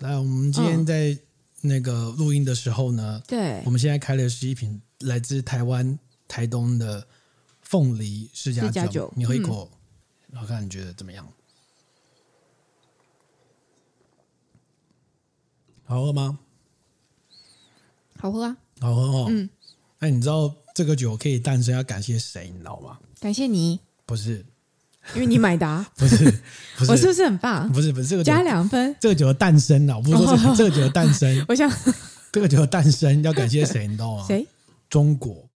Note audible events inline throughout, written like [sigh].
来，我们今天在那个录音的时候呢，对，我们现在开的是一瓶来自台湾台东的凤梨释迦酒，酒你喝一口，然后看你觉得怎么样？好喝吗？好喝啊，好喝哦。嗯，那你知道这个酒可以诞生要感谢谁？你知道吗？感谢你，不是，因为你买的啊，不是，不是，我是不是很棒？不是，不是这个加两分。这个酒的诞生啊？我不是说这个，这个酒的诞生。[laughs] 我想，这个酒的诞生要感谢谁？你知道吗？谁？中国。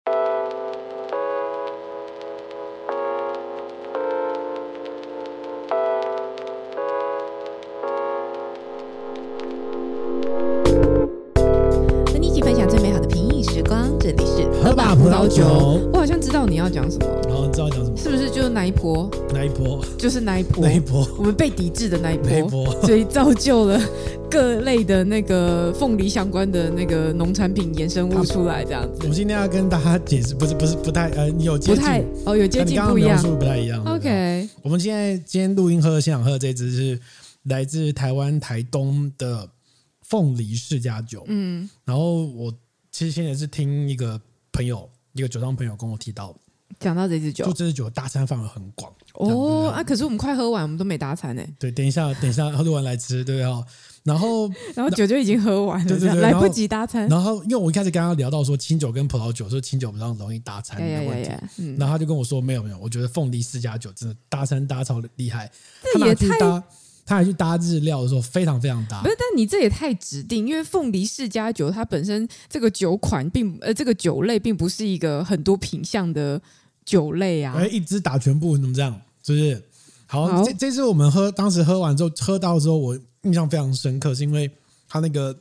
一波？那一波？我们被抵制的那一波？那一波？所以造就了各类的那个凤梨相关的那个农产品衍生物出来，这样子。我们今天要跟大家解释，不是不是不太呃，有接近不太哦，有接近不一样，描述不太一样。OK，我们现在今天录音喝的现场喝的这支是来自台湾台东的凤梨世家酒。嗯，然后我其实现在是听一个。朋友，一个酒商朋友跟我提到，讲到这支酒，就这支酒搭餐范围很广哦啊！可是我们快喝完，我们都没搭餐呢。对，等一下，等一下喝完来吃，对啊。然后，[laughs] 然后酒就已经喝完了，对对对，来不及搭餐。然后，因为我一开始跟他聊到说清酒跟葡萄酒，说清酒比较容易搭餐的问题，然后他就跟我说没有没有，我觉得凤梨释迦酒真的搭餐搭超厉害，这也太。他还去搭日料的时候非常非常搭，不是？但你这也太指定，因为凤梨世家酒它本身这个酒款并呃这个酒类并不是一个很多品相的酒类啊。哎，一支打全部怎么这样？是不是？好，好这这次我们喝，当时喝完之后喝到之后，我印象非常深刻，是因为它那个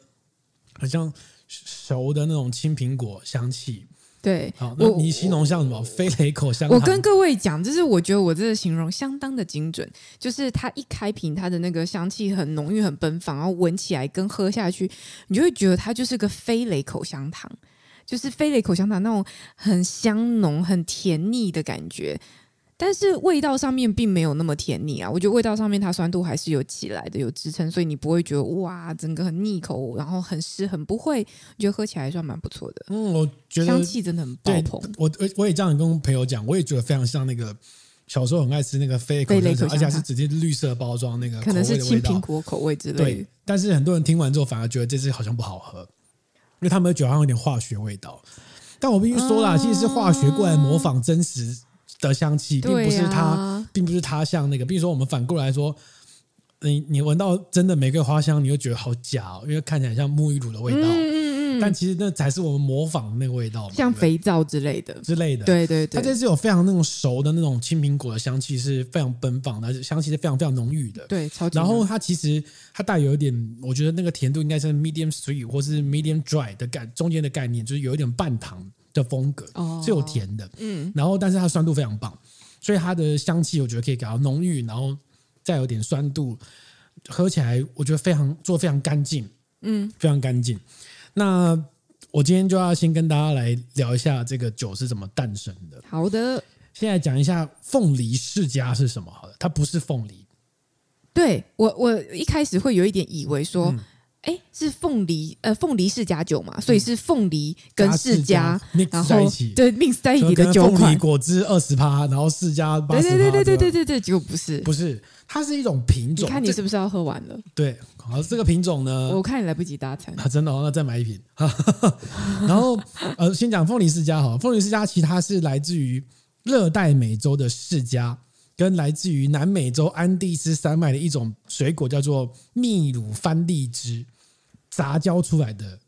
好像熟的那种青苹果香气。对，好，那你形容像什么？飞雷口香糖。我跟各位讲，就是我觉得我这个形容相当的精准，就是它一开瓶，它的那个香气很浓郁、很奔放，然后闻起来跟喝下去，你就会觉得它就是个飞雷口香糖，就是飞雷口香糖那种很香浓、很甜腻的感觉。但是味道上面并没有那么甜腻啊，我觉得味道上面它酸度还是有起来的，有支撑，所以你不会觉得哇，整个很腻口，然后很湿，很不会，我觉得喝起来还算蛮不错的。嗯，我觉得香气真的很爆棚。我我我也这样跟朋友讲，我也觉得非常像那个小时候很爱吃那个飞雷口香糖，而且还是直接绿色包装那个，可能是青苹果口味之类的。对，但是很多人听完之后反而觉得这支好像不好喝，因为他们的酒好像有点化学味道。但我必须说啦，其实是化学过来模仿真实。的香气，并不是它，啊、并不是它像那个。比如说，我们反过来说，你你闻到真的玫瑰花香，你会觉得好假哦，因为看起来像沐浴乳的味道。但其实那才是我们模仿的那个味道，像肥皂之类的之类的。对对对。它这是有非常那种熟的那种青苹果的香气，是非常奔放的，香气是非常非常浓郁的。对，超级。然后它其实它带有一点，我觉得那个甜度应该是 medium sweet 或是 medium dry 的概中间的概念，就是有一点半糖。的风格是有甜的，嗯，然后但是它酸度非常棒，所以它的香气我觉得可以给到浓郁，然后再有点酸度，喝起来我觉得非常做得非常干净，嗯，非常干净。那我今天就要先跟大家来聊一下这个酒是怎么诞生的。好的，现在讲一下凤梨世家是什么？好的，它不是凤梨。对，我，我一开始会有一点以为说。嗯哎，是凤梨呃，凤梨释迦酒嘛，所以是凤梨跟释迦然后在一起，对，mix 在一起的酒款。凤梨果汁二十趴，然后世家八十趴。对对对对对对对，结果不是，不是，它是一种品种。你看你是不是要喝完了？对，好，这个品种呢，我看你来不及搭餐啊，真的，那再买一瓶。[laughs] 然后呃，先讲凤梨世家哈，凤梨世家其实它是来自于热带美洲的释迦。跟来自于南美洲安第斯山脉的一种水果叫做秘鲁番荔枝杂交出来的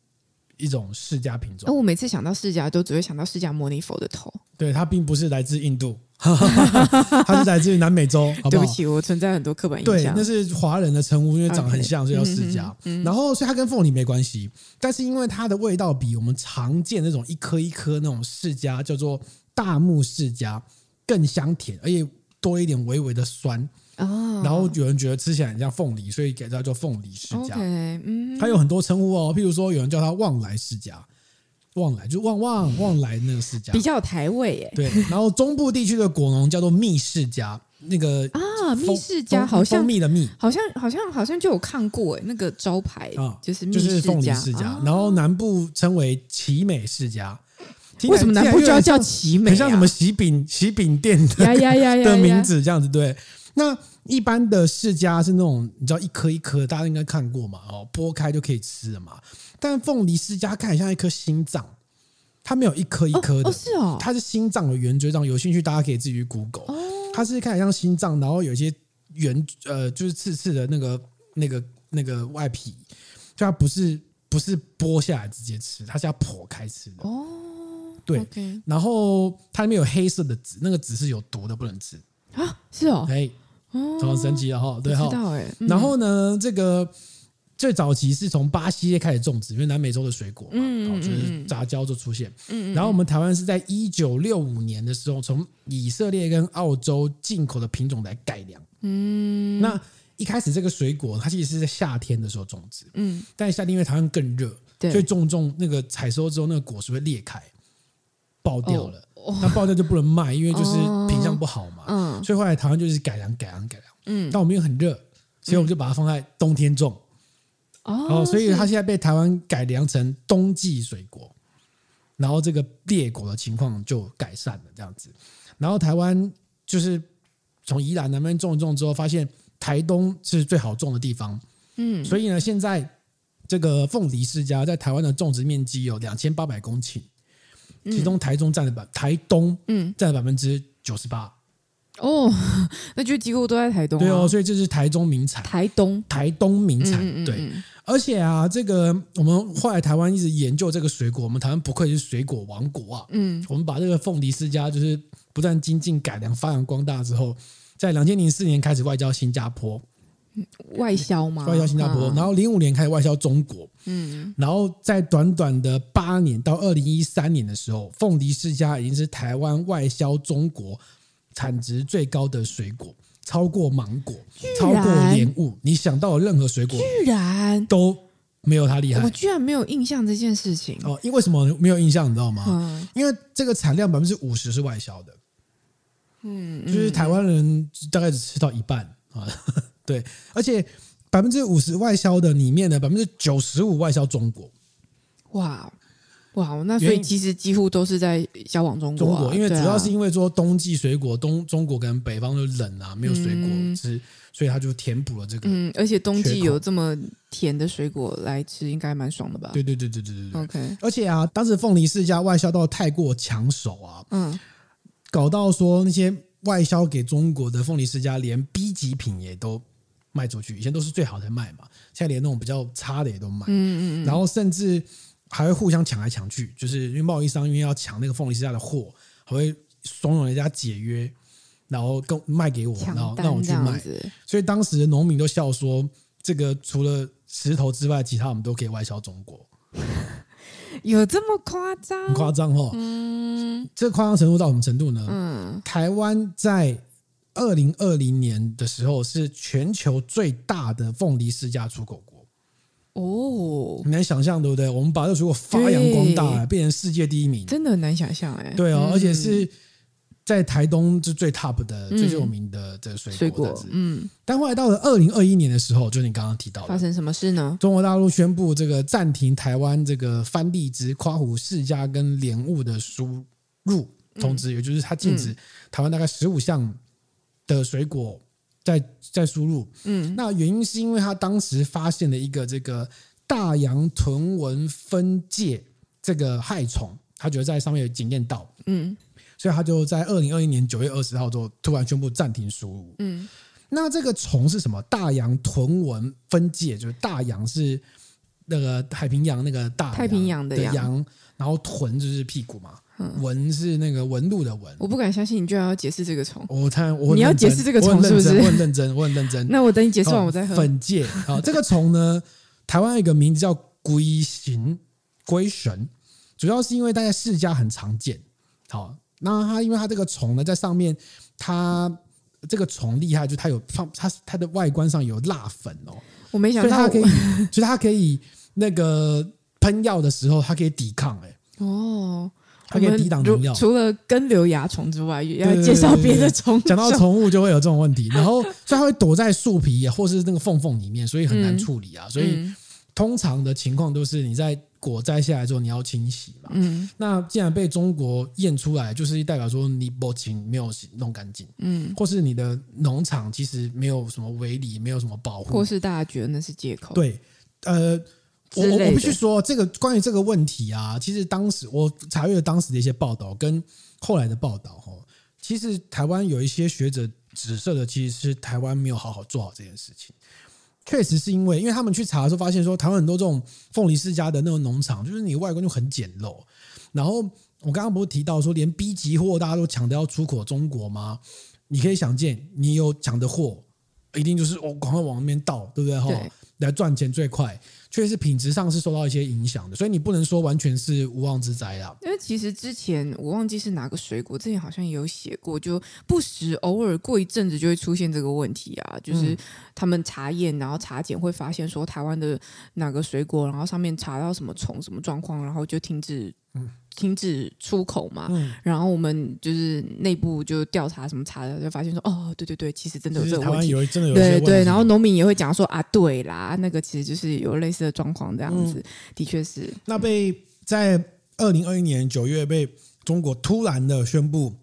一种释迦品种。我每次想到释迦，都只会想到释迦牟尼佛的头。对，它并不是来自印度，[laughs] 它是来自于南美洲。[laughs] 好不好？对不起，我存在很多刻板印象。对，那是华人的称呼，因为长得很像，所以叫释迦。然后，所以它跟凤梨没关系，但是因为它的味道比我们常见那种一颗一颗那种释迦叫做大木释迦更香甜，而且。多一点微微的酸，然后有人觉得吃起来很像凤梨，所以给它叫凤梨释迦。嗯，它有很多称呼哦，譬如说有人叫它旺来世家，旺来，就旺旺旺来那个世家，比较有台味耶。对，然后中部地区的果农叫做蜜世家，那个啊，蜜世家好像蜂蜜的蜜，好像好像好像就有看过哎，那个招牌啊，就是就是凤梨世家，然后南部称为奇美世家。为什么南部就要叫奇美？很像什么喜饼喜饼店的的名字这样子，对。[laughs] 那一般的世家是那种你知道一颗一颗，大家应该看过嘛？哦，剥开就可以吃了嘛。但凤梨世家看起来像一颗心脏，它没有一颗一颗的，哦，是哦，它是心脏的圆锥状。有兴趣大家可以自己去 Google，它是看起来像心脏，然后有一些圆呃，就是刺刺的那个那个那个外皮，就它不是不是剥下来直接吃，它是要剖开吃的哦。对.然后它里面有黑色的籽，那个籽是有毒的，不能吃啊。是哦，哎，哦，很神奇的哈。对哈，嗯、然后呢，这个最早期是从巴西开始种植，因为南美洲的水果嘛，嗯，就是杂交就出现。嗯，然后我们台湾是在一九六五年的时候，从以色列跟澳洲进口的品种来改良。嗯，那一开始这个水果它其实是在夏天的时候种植，嗯，但夏天因为台湾更热，对，所以种种那个采收之后，那个果实会裂开。爆掉了，那、哦、爆掉就不能卖，因为就是品相不好嘛。嗯，所以后来台湾就是改良、改良、改良。嗯，但我们又很热，所以我们就把它放在冬天种。哦，所以它现在被台湾改良成冬季水果，然后这个裂果的情况就改善了，这样子。然后台湾就是从宜兰那边种一种之后，发现台东是最好种的地方。嗯，所以呢，现在这个凤梨世家在台湾的种植面积有两千八百公顷。其中台中占了百，台东嗯占了百分之九十八哦，[laughs] 那就几乎都在台东、啊。对哦，所以这是台中名产。台东，台东名产、嗯嗯嗯、对，而且啊，这个我们后来台湾一直研究这个水果，我们台湾不愧是水果王国啊。嗯，我们把这个凤梨世家就是不断精进改良、发扬光大之后，在两千零四年开始外交新加坡。外销吗？外销新加坡，嗯、然后零五年开始外销中国，嗯，然后在短短的八年到二零一三年的时候，凤梨世家已经是台湾外销中国产值最高的水果，超过芒果，超过莲雾。你想到的任何水果，居然都没有它厉害。我居然没有印象这件事情哦，因为什么没有印象？你知道吗？嗯、因为这个产量百分之五十是外销的，嗯，就是台湾人大概只吃到一半啊。对，而且百分之五十外销的里面呢，百分之九十五外销中国。哇哇，那所以其实几乎都是在销往中国、啊。中国，因为主要是因为说冬季水果，东中国跟北方就冷啊，没有水果吃，嗯、所以他就填补了这个。嗯，而且冬季有这么甜的水果来吃，应该蛮爽的吧？对对对对对对对。OK，而且啊，当时凤梨世家外销到太过抢手啊，嗯，搞到说那些外销给中国的凤梨世家，连 B 级品也都。卖出去，以前都是最好的卖嘛，现在连那种比较差的也都卖。嗯嗯嗯。然后甚至还会互相抢来抢去，就是因为贸易商因为要抢那个凤梨世家的货，还会怂恿人家解约，然后跟卖给我，然后让我去卖。所以当时的农民都笑说，这个除了石头之外，其他我们都可以外销中国。[laughs] 有这么夸张？很夸张哦。嗯。这夸张程度到什么程度呢？嗯。台湾在。二零二零年的时候是全球最大的凤梨世家出口国哦，你能想象对不对？我们把这个水果发扬光大，变成世界第一名，真的很难想象哎。对哦，而且是在台东是最 top 的、最有名的这个水果。嗯。但后来到了二零二一年的时候，就是你刚刚提到的，发生什么事呢？中国大陆宣布这个暂停台湾这个番荔枝、夸虎世家跟莲雾的输入通知，也就是它禁止台湾大概十五项。的水果在在输入，嗯，那原因是因为他当时发现了一个这个大洋臀纹分界这个害虫，他觉得在上面有检验到，嗯，所以他就在二零二一年九月二十号之后突然宣布暂停输入，嗯，那这个虫是什么？大洋臀纹分界就是大洋是那个太平洋那个大太平洋的洋，然后臀就是屁股嘛。纹是那个纹路的纹，我不敢相信你居然要解释这个虫。我猜我你要解释这个虫是不是？我很认真，我很认真。[laughs] 那我等你解释完我再喝。粉界啊，这个虫呢，台湾有一个名字叫龟形龟神，主要是因为大家世家很常见。好，那它因为它这个虫呢，在上面，它这个虫厉害，就它有放它它的外观上有蜡粉哦。我没想到它可以，所以它可以那个喷药的时候，它可以抵抗哎、欸。哦。它可以抵挡农药。除了根瘤蚜虫之外，也要介绍别的虫。讲到宠物就会有这种问题，然后所以它会躲在树皮或是那个缝缝里面，所以很难处理啊。嗯、所以通常的情况都是你在果摘下来之后你要清洗嘛。嗯。那既然被中国验出来，就是代表说你不清没有弄干净，嗯，或是你的农场其实没有什么围篱，没有什么保护，或是大家觉得那是借口。对，呃。我我必须说，这个关于这个问题啊，其实当时我查阅了当时的一些报道跟后来的报道哈，其实台湾有一些学者指涉的，其实是台湾没有好好做好这件事情。确实是因为，因为他们去查的时候发现说，台湾很多这种凤梨世家的那种农场，就是你外观就很简陋。然后我刚刚不是提到说，连 B 级货大家都抢着要出口中国吗？你可以想见，你有抢的货，一定就是我赶快往那边倒，对不对？哈，来赚钱最快。确实品质上是受到一些影响的，所以你不能说完全是无妄之灾啦。因为其实之前我忘记是哪个水果，之前好像也有写过，就不时偶尔过一阵子就会出现这个问题啊，就是他们查验然后查检会发现说台湾的哪个水果，然后上面查到什么虫什么状况，然后就停止。嗯停止出口嘛，嗯、然后我们就是内部就调查什么查的，就发现说哦，对对对，其实真的有这个问题，有真的有对对，然后农民也会讲说啊，对啦，那个其实就是有类似的状况这样子，嗯、的确是。那被在二零二一年九月被中国突然的宣布，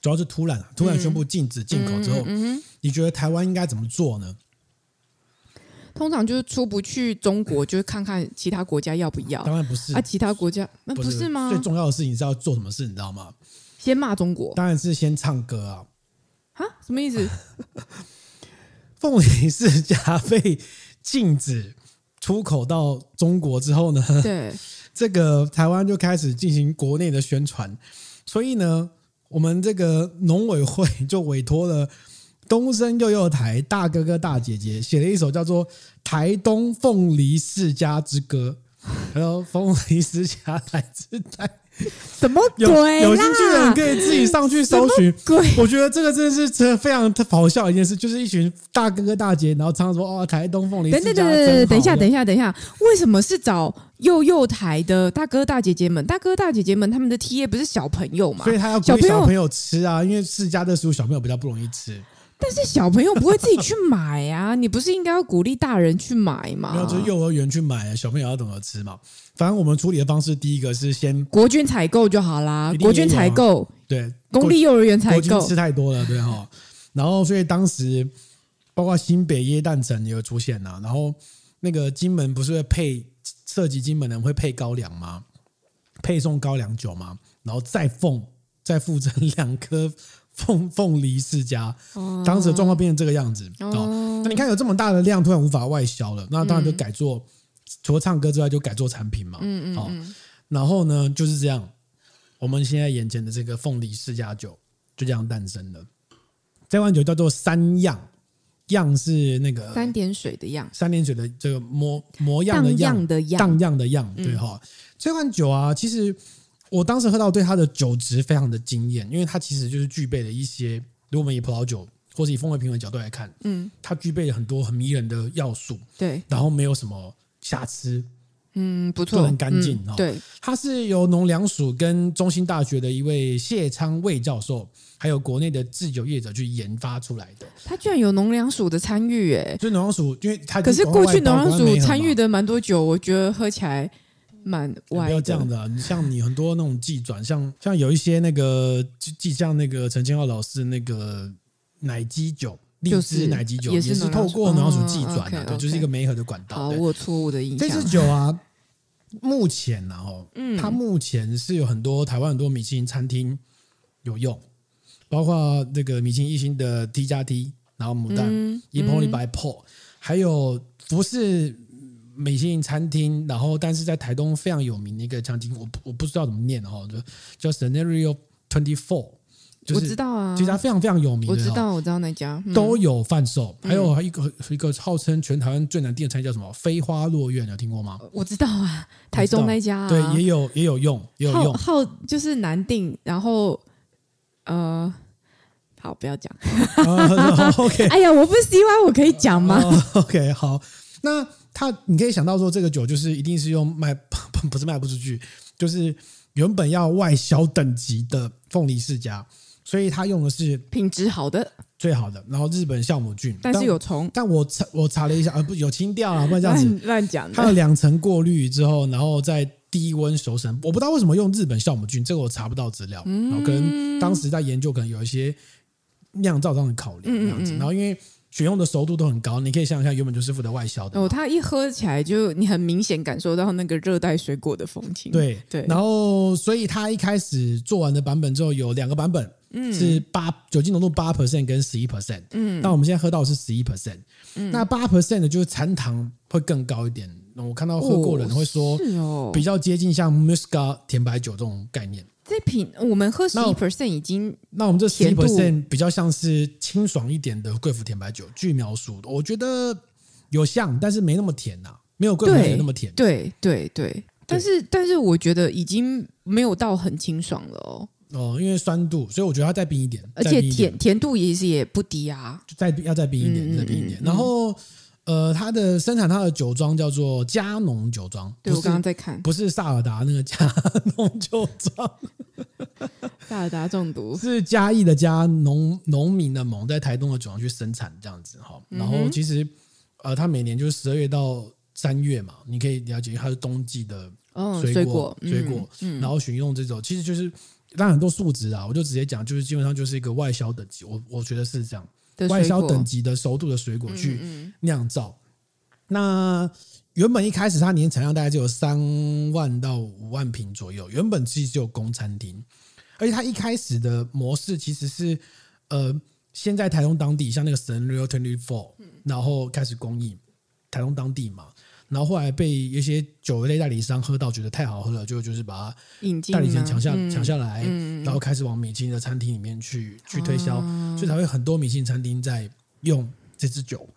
主要是突然突然宣布禁止进口之后，你觉得台湾应该怎么做呢？通常就是出不去中国，就是看看其他国家要不要。当然不是啊，其他国家那不是吗？最重要的事情是要做什么事，你知道吗？先骂中国。当然是先唱歌啊！啊，什么意思？[laughs] 凤梨世家被禁止出口到中国之后呢？对，[laughs] 这个台湾就开始进行国内的宣传，所以呢，我们这个农委会就委托了。东升幼幼台大哥哥大姐姐写了一首叫做《台东凤梨世家之歌》，还有凤梨世家来自台，什么鬼？有兴趣的人可以自己上去搜寻。鬼？我觉得这个真的是真的非常好笑的一件事，就是一群大哥哥大姐，然后唱说：“哦，台东凤梨世家。”等等等等，等一下，等一下，等一下，为什么是找幼幼台的大哥大姐姐们？大哥大姐姐们他们的 TA 不是小朋友吗？所以他要鼓励小朋友吃啊，因为世家的食物小朋友比较不容易吃。但是小朋友不会自己去买呀、啊，你不是应该要鼓励大人去买吗？没有，就是幼儿园去买，小朋友要懂得吃嘛。反正我们处理的方式，第一个是先国军采购就好啦，国军采购对，公立幼儿园采购吃太多了，对哈。然后所以当时包括新北耶诞城也有出现呐，然后那个金门不是会配涉及金门人会配高粱吗？配送高粱酒吗？然后再奉再附赠两颗。凤凤梨世家，当时的状况变成这个样子。哦，那你看有这么大的量，突然无法外销了，那当然就改做，嗯、除了唱歌之外，就改做产品嘛。嗯嗯。好，然后呢就是这样，我们现在眼前的这个凤梨世家酒就这样诞生了。这款酒叫做三样，样是那个三点水的样，三点水的这个模模样的样的样，荡漾的样。对哈，嗯、这款酒啊，其实。我当时喝到，对它的酒质非常的惊艳，因为它其实就是具备了一些，如果我们以葡萄酒或是以风味评委角度来看，嗯，它具备了很多很迷人的要素，对，然后没有什么瑕疵，嗯，不错，很干净啊，对，它是由农粮署跟中兴大学的一位谢昌卫教授，还有国内的制酒业者去研发出来的。它居然有农粮署的参与，哎，就农粮署，因为它可是过去农粮署参与的蛮多酒，我觉得喝起来。蛮不要这样的、啊，你像你很多那种技转，像像有一些那个，就像那个陈千浩老师那个奶基酒，荔枝奶基酒也是透过农药技转的，对，就是一个媒合的管道。好，我错误的印象。这支酒啊，目前然后，嗯，它目前是有很多台湾很多米其林餐厅有用，包括那个米其林一星的 T 加 T，然后牡丹一 Pony by Paul，还有不是。美其林餐厅，然后但是在台东非常有名的一个餐厅，我我不知道怎么念哈，就叫 Scenario Twenty Four，我知道啊，这家非常非常有名，我知道我知道那家、嗯、都有贩售，还有还有一个一个号称全台湾最难订的餐厅叫什么？飞花落苑，有听过吗？我知道啊，台中那家、啊、对也有也有用也有用。号就是难订，然后呃，好不要讲、啊、[laughs] OK，哎呀，我不是希望我可以讲吗、啊、？OK，好，那。他，你可以想到说，这个酒就是一定是用卖不 [laughs] 不是卖不出去，就是原本要外销等级的凤梨世家，所以他用的是品质好的最好的，然后日本酵母菌，但是有虫。但我查我查了一下，呃，不有清掉啊，不然这样子 [laughs] 乱讲。它有两层过滤之后，然后再低温熟成。我不知道为什么用日本酵母菌，这个我查不到资料。然后可能当时在研究，可能有一些酿造上的考量这样子。然后因为选用的熟度都很高，你可以想象，原本就是负责外销的。哦，它一喝起来就你很明显感受到那个热带水果的风情。对对。然后，所以它一开始做完的版本之后有两个版本，嗯，是八酒精浓度八 percent 跟十一 percent。嗯。那我们现在喝到的是十一 percent。嗯。那八 percent 的就是残糖会更高一点。我看到喝过的人会说，是哦，比较接近像 Muscat 甜白酒这种概念。这瓶我们喝十一 percent 已经，那我们这十一 percent 比较像是清爽一点的贵腐甜白酒。据描述，我觉得有像，但是没那么甜呐、啊，没有贵腐甜那么甜。对对对，但是但是我觉得已经没有到很清爽了哦。哦，因为酸度，所以我觉得它再冰一点，而且甜甜度也是也不低啊，就再要再冰一点，再冰一点，然后。呃，它的生产它的酒庄叫做嘉农酒庄。对，我刚刚在看，不是萨尔达那个嘉农酒庄。[laughs] 萨尔达中毒 [laughs] 是嘉义的嘉农农民的农，在台东的酒庄去生产这样子哈。然后其实呃，它每年就是十二月到三月嘛，你可以了解它是冬季的水果水果，然后选用这种其实就是当然很多数值啊，我就直接讲，就是基本上就是一个外销等级，我我觉得是这样。外销等级的熟度的水果去酿造，那原本一开始它年产量大概就有三万到五万瓶左右。原本其实只有供餐厅，而且它一开始的模式其实是呃，先在台东当地，像那个神 Real Twenty Four，然后开始供应台东当地嘛。然后后来被一些酒类代理商喝到觉得太好喝了，就就是把它代理商抢下抢下来，然后开始往米其林的餐厅里面去去推销，所以才会很多米其林餐厅在用这支酒。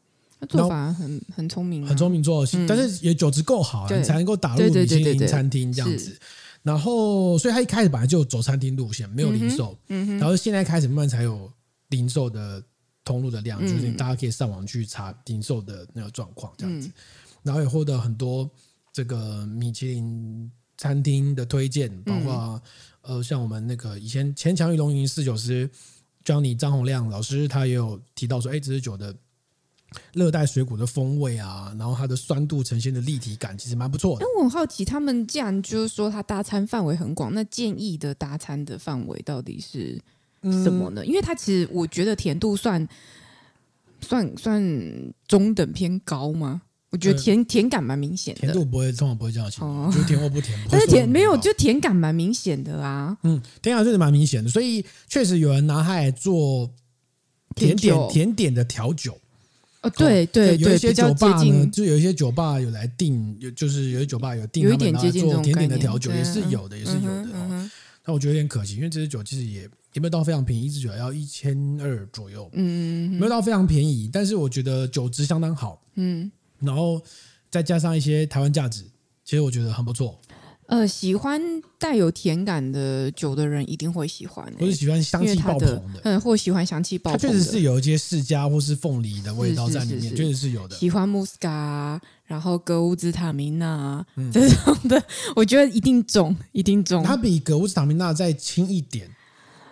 做法很很聪明，很聪明做，但是也酒质够好，你才能够打入米其林餐厅这样子。然后，所以他一开始本来就走餐厅路线，没有零售，然后现在开始慢慢才有零售的通路的量，就是大家可以上网去查零售的那个状况这样子。然后也获得很多这个米其林餐厅的推荐，包括呃，像我们那个以前前强玉龙吟侍酒师 Johnny 张洪亮老师，他也有提到说，哎，这支酒的热带水果的风味啊，然后它的酸度呈现的立体感，其实蛮不错的。那我很好奇，他们既然就是说它搭餐范围很广，那建议的搭餐的范围到底是什么呢？嗯、因为它其实我觉得甜度算算算中等偏高吗？我觉得甜甜感蛮明显的，甜度不会，通常不会这样子，哦、就甜或不甜。[laughs] 但是甜没有，就甜感蛮明显的啊。嗯，甜感确实蛮明显的，所以确实有人拿它来做甜点、甜，甜点的调酒。哦，对对对，有一些酒吧呢，就有一些酒吧有来订，有就是有些酒吧有订，有一点接近做甜点的调酒，也是有的，也是有的。但我觉得有点可惜，因为这支酒其实也也没有到非常便宜，一支酒要一千二左右，嗯，没有到非常便宜，但是我觉得酒质相当好，嗯。然后再加上一些台湾价值，其实我觉得很不错。呃，喜欢带有甜感的酒的人一定会喜欢，或是喜欢香气爆棚的，嗯，或喜欢香气爆棚的。它确实是有一些释迦或是凤梨的味道在里面，确实是有的。喜欢穆斯卡，然后格乌兹塔明娜这种的，我觉得一定重，一定重。它比格乌兹塔明娜再轻一点，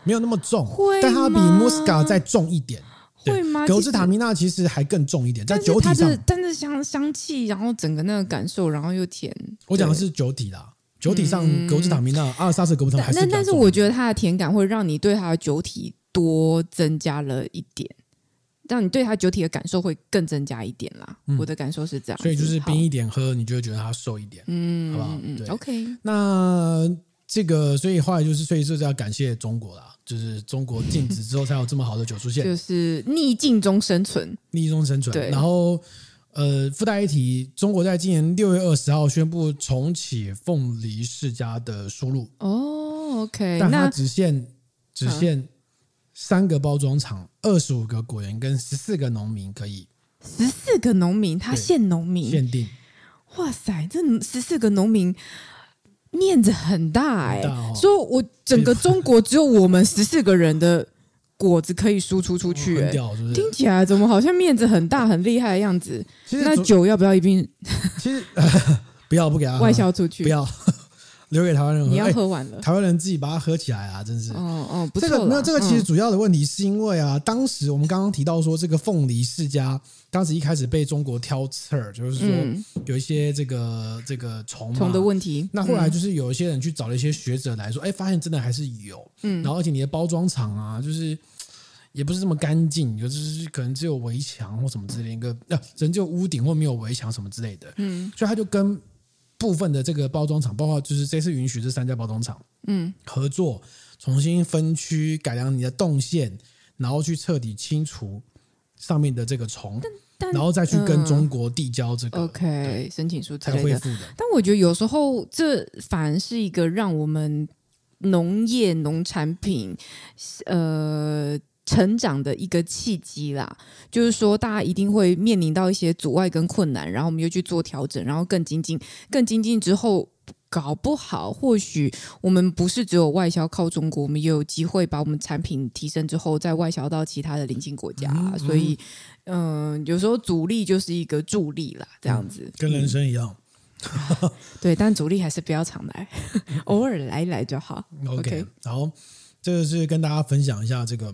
没有那么重，但它比穆斯卡再重一点。会吗？格子塔米娜其实还更重一点，在酒体上，但是香香气，然后整个那个感受，然后又甜。我讲的是酒体啦，酒体上格子塔米娜、阿尔萨斯格布特还是。但是我觉得它的甜感会让你对它的酒体多增加了一点，让你对它酒体的感受会更增加一点啦。我的感受是这样，所以就是冰一点喝，你就会觉得它瘦一点，嗯，好不好？对，OK。那这个，所以后来就是，所以就是要感谢中国啦。就是中国禁止之后才有这么好的酒出现，就是逆境中生存，逆境中生存。对，然后呃，附带一提，中国在今年六月二十号宣布重启凤梨世家的输入。哦，OK，但它只限只限三个包装厂、二十五个果园跟十四个农民可以。十四个农民，他限农民限定。哇塞，这十四个农民。面子很大哎、欸，哦、说我整个中国只有我们十四个人的果子可以输出出去、欸，哎，听起来怎么好像面子很大、很厉害的样子？那酒要不要一并？其实、呃、不要不给他外销出去，不要。留给台湾人喝。你要喝完了，台湾人自己把它喝起来啊！真是，哦哦，不错。这个那这个其实主要的问题是因为啊，嗯、当时我们刚刚提到说，这个凤梨世家当时一开始被中国挑刺儿，就是说有一些这个、嗯、这个虫虫的问题。那后来就是有一些人去找了一些学者来说，哎、嗯，发现真的还是有。嗯，然后而且你的包装厂啊，就是也不是这么干净，有就是可能只有围墙或什么之类的一个，呃，人就屋顶或没有围墙什么之类的。嗯，所以他就跟。部分的这个包装厂，包括就是这次允许这三家包装厂，嗯，合作重新分区改良你的动线，然后去彻底清除上面的这个虫，然后再去跟中国递交这个、嗯、OK 申请书才恢复的。但我觉得有时候这反而是一个让我们农业农产品，呃。成长的一个契机啦，就是说大家一定会面临到一些阻碍跟困难，然后我们又去做调整，然后更精进，更精进之后，搞不好或许我们不是只有外销靠中国，我们也有机会把我们产品提升之后再外销到其他的邻近国家。嗯嗯、所以，嗯、呃，有时候阻力就是一个助力啦，这样子，跟人生一样。嗯、[laughs] 对，但阻力还是不要常来，[laughs] 偶尔来一来就好。OK，然后这个是跟大家分享一下这个。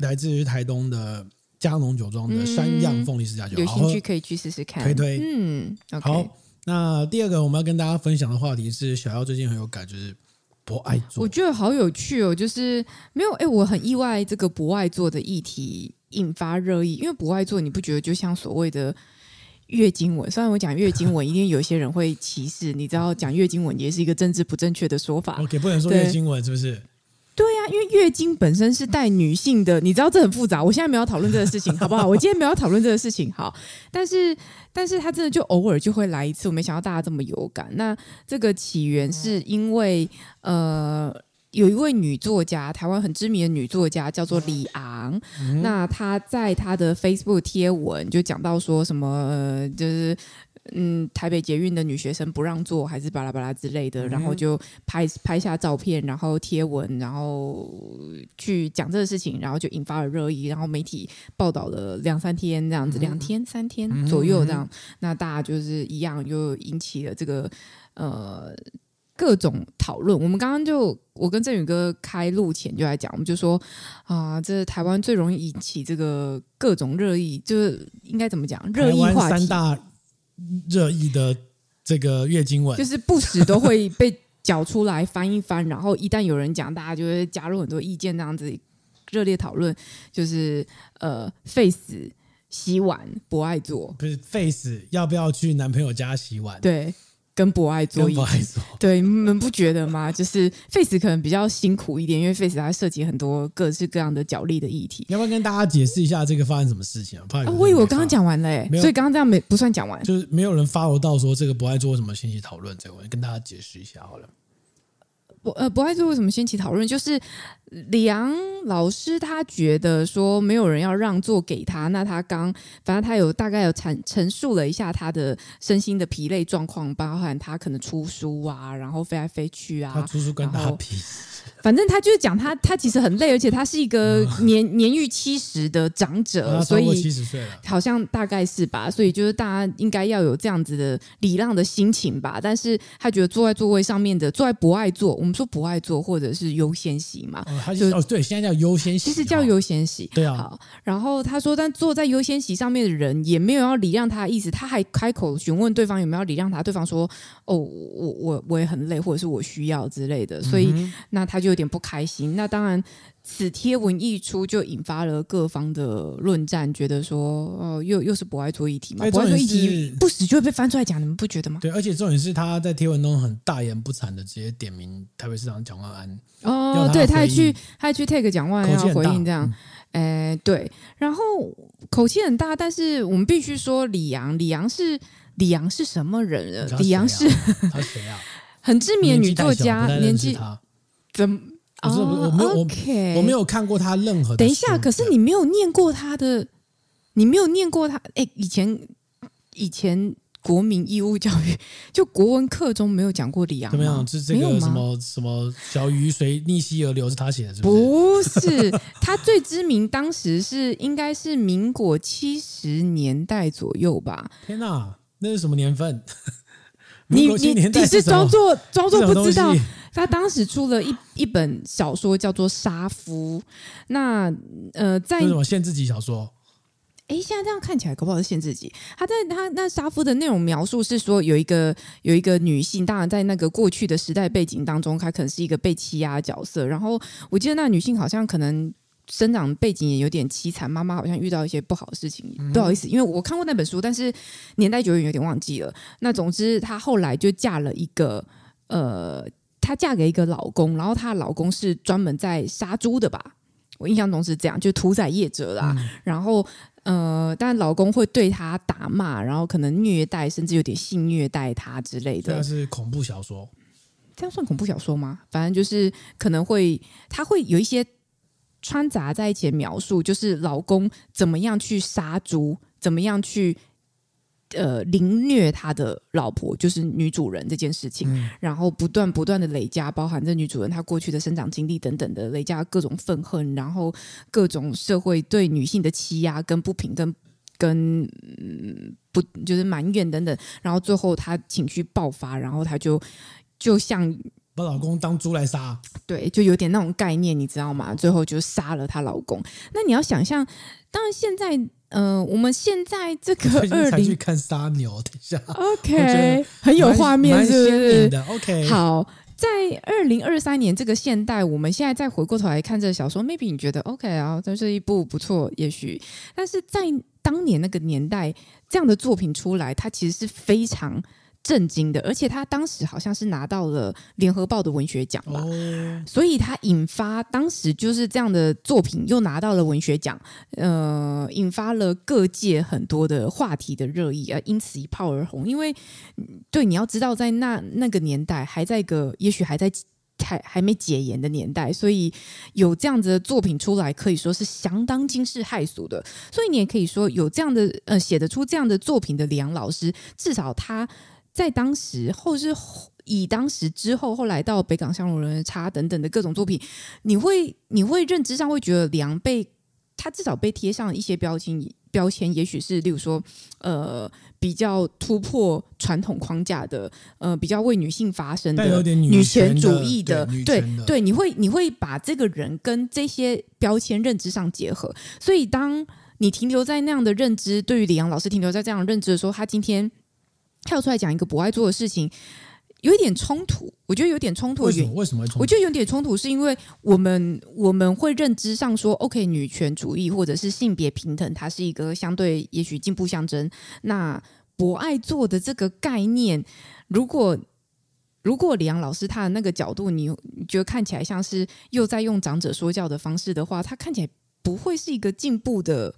来自于台东的嘉农酒庄的山样凤梨世家酒，有兴趣可以去试试看。推推，嗯，okay、好。那第二个我们要跟大家分享的话题是，小妖最近很有感，就是博爱座。我觉得好有趣哦，就是没有哎，我很意外这个博爱座的议题引发热议，因为博爱座你不觉得就像所谓的月经文？虽然我讲月经文，一定有些人会歧视，你知道讲月经文也是一个政治不正确的说法。OK，不能说月经文是不是？对呀、啊，因为月经本身是带女性的，你知道这很复杂。我现在没有讨论这个事情，好不好？我今天没有讨论这个事情，好。但是，但是他真的就偶尔就会来一次，我没想到大家这么有感。那这个起源是因为，呃，有一位女作家，台湾很知名的女作家叫做李昂，嗯、那她在她的 Facebook 贴文就讲到说什么，呃、就是。嗯，台北捷运的女学生不让坐，还是巴拉巴拉之类的，然后就拍拍下照片，然后贴文，然后去讲这个事情，然后就引发了热议，然后媒体报道了两三天这样子，两天三天左右这样，那大家就是一样，就引起了这个呃各种讨论。我们刚刚就我跟振宇哥开录前就来讲，我们就说啊，这是台湾最容易引起这个各种热议，就是应该怎么讲？热议话题。热议的这个月经文，就是不时都会被搅出来翻一翻，然后一旦有人讲，大家就会加入很多意见，这样子热烈讨论。就是呃，Face 洗碗不爱做，不是 Face 要不要去男朋友家洗碗？对。跟博爱座，博爱座，[laughs] 对，你们不觉得吗？就是 Face 可能比较辛苦一点，因为 Face 它涉及很多各式各样的角力的议题。要不要跟大家解释一下这个发生什么事情啊？怕、啊、我以为我刚刚讲完了、欸，所以刚刚这样没不算讲完，就是没有人 follow 到说这个博爱做什么信息讨论，这个我跟大家解释一下好了。博呃不爱做为什么掀起讨论？就是李昂老师他觉得说没有人要让座给他，那他刚反正他有大概有阐陈述了一下他的身心的疲累状况，包含他可能出书啊，然后飞来飞去啊，他出书跟他比。反正他就是讲他，他其实很累，而且他是一个年、嗯、年逾七十的长者，啊、所以七十岁了，好像大概是吧。所以就是大家应该要有这样子的礼让的心情吧。但是他觉得坐在座位上面的，坐在博爱座，我们说博爱座或者是优先席嘛，哦，他就哦对，现在叫优先席，其实叫优先席，对啊。好，然后他说，但坐在优先席上面的人也没有要礼让他的意思，他还开口询问对方有没有要礼让他，对方说哦，我我我也很累，或者是我需要之类的，所以、嗯、那他就有点不开心。那当然，此贴文一出，就引发了各方的论战，觉得说，哦，又又是博爱做议题嘛，博爱做议题不死就会被翻出来讲，你们不觉得吗？对，而且重点是他在贴文中很大言不惭的直接点名台北市长蒋万安。哦，对，他还去，他还去 take 蒋万安要回应这样，哎、嗯，对，然后口气很大，但是我们必须说李阳，李阳是李阳是什么人？李阳是他谁啊？[laughs] 很知名的女作家，年纪。怎么？不是，我没有，我我没有看过他任何的。等一下，可是你没有念过他的，你没有念过他。哎，以前以前国民义务教育就国文课中没有讲过李昂。怎么样？是这个什么什么小鱼随逆溪而流是他写的，是不是？不是，他最知名，当时是应该是民国七十年代左右吧？天哪，那是什么年份？你你你是装作装作不知道。他当时出了一一本小说，叫做《杀夫》。那呃，在什么限制级小说？哎，现在这样看起来，搞不好是限制级。他在他那杀夫的内容描述是说，有一个有一个女性，当然在那个过去的时代背景当中，她可能是一个被欺压的角色。然后我记得那女性好像可能生长背景也有点凄惨，妈妈好像遇到一些不好的事情。嗯、不好意思，因为我看过那本书，但是年代久远，有点忘记了。那总之，她后来就嫁了一个呃。她嫁给一个老公，然后她的老公是专门在杀猪的吧？我印象中是这样，就屠宰业者啦。嗯、然后，呃，但老公会对她打骂，然后可能虐待，甚至有点性虐待她之类的。这是恐怖小说，这样算恐怖小说吗？反正就是可能会，他会有一些穿杂在一起的描述，就是老公怎么样去杀猪，怎么样去。呃，凌虐他的老婆就是女主人这件事情，嗯、然后不断不断的累加，包含这女主人她过去的生长经历等等的累加各种愤恨，然后各种社会对女性的欺压跟不平跟跟不就是埋怨等等，然后最后她情绪爆发，然后她就就像把老公当猪来杀，对，就有点那种概念，你知道吗？最后就杀了她老公。那你要想象，当然现在。嗯、呃，我们现在这个二零去看杀牛，等一下，OK，很有画面，是不是？OK，好，在二零二三年这个现代，我们现在再回过头来看这个小说，maybe 你觉得 OK 啊，这是一部不错，也许，但是在当年那个年代，这样的作品出来，它其实是非常。震惊的，而且他当时好像是拿到了联合报的文学奖吧，哦、所以他引发当时就是这样的作品又拿到了文学奖，呃，引发了各界很多的话题的热议啊，因此一炮而红。因为对，你要知道，在那那个年代，还在一个也许还在还还没解严的年代，所以有这样子的作品出来，可以说是相当惊世骇俗的。所以你也可以说，有这样的呃写得出这样的作品的李昂老师，至少他。在当时，或是以当时之后，后来到北港香炉人差等等的各种作品，你会你会认知上会觉得李昂被他至少被贴上一些标签，标签也许是例如说，呃，比较突破传统框架的，呃，比较为女性发声的，女权主义的，对对，对，你会你会把这个人跟这些标签认知上结合，所以当你停留在那样的认知，对于李阳老师停留在这样的认知的时候，他今天。跳出来讲一个不爱做的事情，有一点冲突。我觉得有点冲突。为什么？为什么会冲突？我觉得有点冲突，是因为我们我们会认知上说，OK，女权主义或者是性别平等，它是一个相对也许进步象征。那博爱做的这个概念，如果如果李阳老师他的那个角度，你你觉得看起来像是又在用长者说教的方式的话，他看起来不会是一个进步的。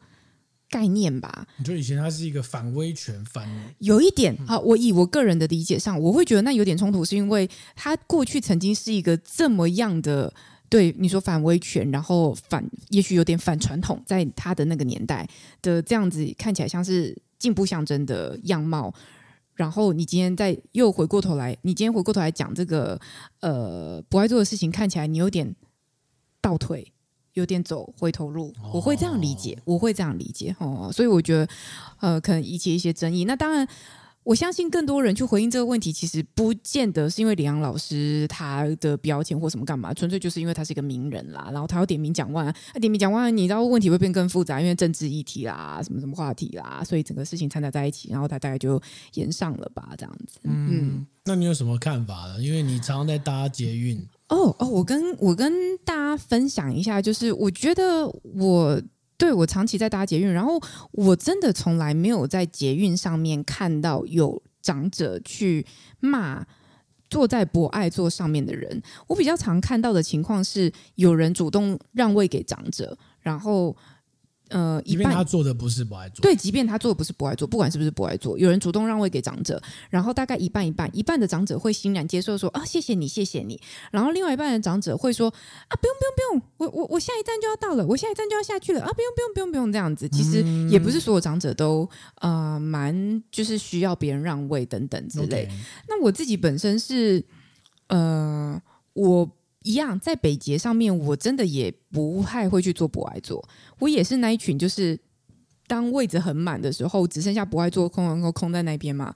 概念吧，你觉得以前它是一个反威权反，有一点啊，我以我个人的理解上，我会觉得那有点冲突，是因为他过去曾经是一个这么样的，对你说反威权，然后反，也许有点反传统，在他的那个年代的这样子看起来像是进步象征的样貌，然后你今天再又回过头来，你今天回过头来讲这个呃不爱做的事情，看起来你有点倒退。有点走回头路，我会这样理解，我会这样理解哦，所以我觉得，呃，可能引起一些争议。那当然，我相信更多人去回应这个问题，其实不见得是因为李阳老师他的标签或什么干嘛，纯粹就是因为他是一个名人啦，然后他要点名讲完，他点名讲完，你知道问题会变更复杂，因为政治议题啦，什么什么话题啦，所以整个事情掺杂在一起，然后他大概就延上了吧，这样子。嗯，嗯，那你有什么看法呢？因为你常常在搭捷运。哦哦，我跟我跟大家分享一下，就是我觉得我对我长期在搭捷运，然后我真的从来没有在捷运上面看到有长者去骂坐在博爱座上面的人。我比较常看到的情况是，有人主动让位给长者，然后。呃，即便他做的不是不爱做，对，即便他做的不是不爱做，不管是不是不爱做，有人主动让位给长者，然后大概一半一半，一半的长者会欣然接受说啊，谢谢你，谢谢你，然后另外一半的长者会说啊，不用不用不用，我我我下一站就要到了，我下一站就要下去了啊，不用不用不用不用这样子，其实也不是所有长者都呃蛮就是需要别人让位等等之类。那我自己本身是呃我。一样，在北捷上面，我真的也不太会去做博爱座。我也是那一群，就是当位置很满的时候，只剩下博爱座空，然后空在那边嘛。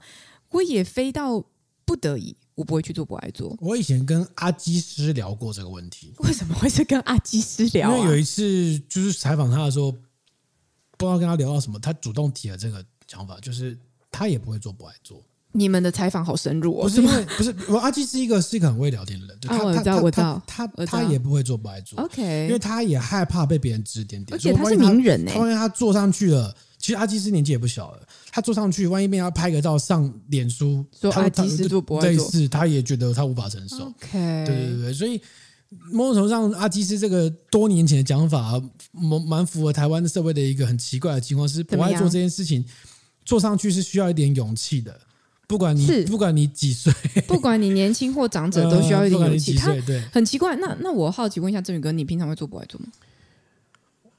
我也飞到不得已，我不会去做博爱座。我以前跟阿基师聊过这个问题，为什么会是跟阿基师聊、啊？因为有一次就是采访他的时候，不知道跟他聊到什么，他主动提了这个想法，就是他也不会做博爱座。你们的采访好深入哦，不是因为不是我阿基是一个是一个很会聊天的人，就他、啊、我知道我知道他他，他也不会做不爱做，OK，因为他也害怕被别人指点点，而且他是名人呢、欸，万一他坐上去了。其实阿基斯年纪也不小了，他坐上去，万一被他拍个照上脸书，说阿基斯做不爱做，类似他也觉得他无法承受。OK，对对对，所以某种程度上，阿基斯这个多年前的讲法，蛮蛮符合台湾社会的一个很奇怪的情况，是不爱做这件事情坐上去是需要一点勇气的，不管你不管你几岁，[laughs] 不管你年轻或长者，都需要一点勇气。他对，很奇怪。那那我好奇问一下振宇哥，你平常会做博爱做吗？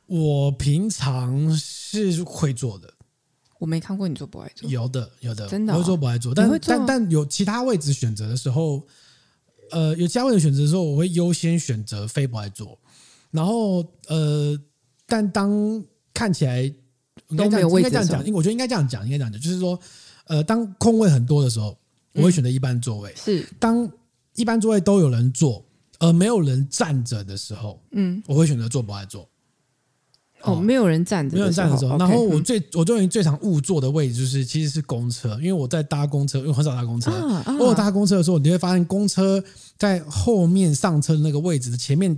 我平常是会做的，我没看过你做博爱做。有的，有的，真的、哦、我会做博爱做，但但但有其他位置选择的时候，呃，有其他位置选择的时候，我会优先选择非博爱做。然后呃，但当看起来都没有位置，应该这样讲，我觉得应该这样讲，应该这样讲，就是说，呃，当空位很多的时候，我会选择一般座位。嗯、是，当一般座位都有人坐，而没有人站着的时候，嗯，我会选择坐不爱坐。哦，没有人站着，没有人站的时候。然后我最、嗯、我最最常误坐的位置就是其实是公车，因为我在搭公车，因为很少搭公车。啊啊、我搭公车的时候，你会发现公车在后面上车的那个位置的前面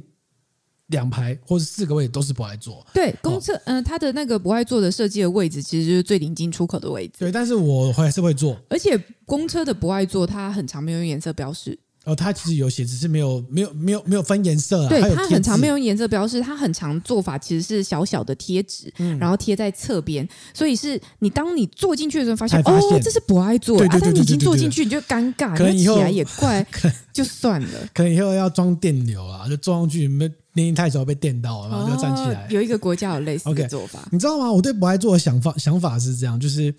两排或者四个位置都是不爱坐。对，公车，嗯、哦呃，它的那个不爱坐的设计的位置其实就是最临近出口的位置。对，但是我还是会坐。而且公车的不爱坐它很常没有颜色标示。哦，它其实有写，只是没有没有没有没有分颜色啊。对，它很常没有颜色标示，它很常做法其实是小小的贴纸，嗯，然后贴在侧边，所以是你当你坐进去的时候发现，发现哦，这是不爱座，啊，但你已经坐进去你就尴尬，可能以后起来也怪，[laughs] 就算了，可能以后要装电流啊，就坐上去没年龄太久被电到，然后就站起来。哦，有一个国家有类似的做法，okay, 你知道吗？我对不爱座的想法想法是这样，就是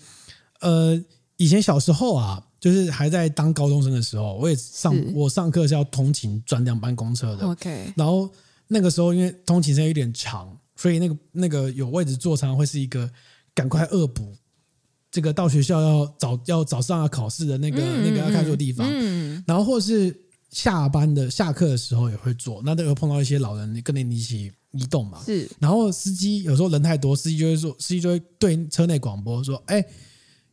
呃，以前小时候啊。就是还在当高中生的时候，我也上我上课是要通勤转两班公车的。OK，然后那个时候因为通勤时间有点长，所以那个那个有位置坐，常常会是一个赶快恶补这个到学校要早要早上要考试的那个、嗯、那个要看书的地方。嗯，然后或是下班的下课的时候也会坐，那都有碰到一些老人跟你一起移动嘛。是，然后司机有时候人太多，司机就会说，司机就会对车内广播说：“哎。”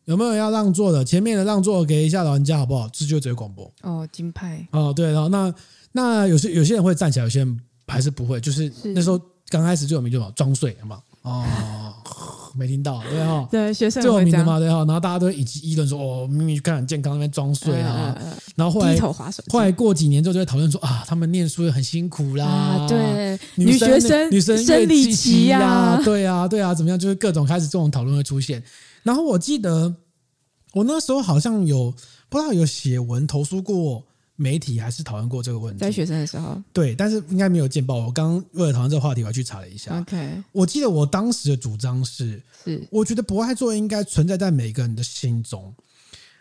有没有要让座的？前面的让座给一下老人家好不好？这就直接广播哦，金牌哦，对，然后那那有些有些人会站起来，有些人还是不会。就是那时候刚开始最有名就嘛装睡，好吗？哦，没听到，对哈，对学生最有名的嘛，对哈。然后大家都一起议论说，哦，明明看很健康，那边装睡啊。然后后来后来过几年之后，就会讨论说啊，他们念书很辛苦啦，啊、对，女学生女生生理期呀，对啊，对啊，怎么样？就是各种开始这种讨论会出现。然后我记得我那时候好像有不知道有写文投诉过媒体，还是讨论过这个问题。在学生的时候，对，但是应该没有见报。我刚刚为了讨论这个话题，我还去查了一下。OK，我记得我当时的主张是：是我觉得博爱座应该存在在每个人的心中，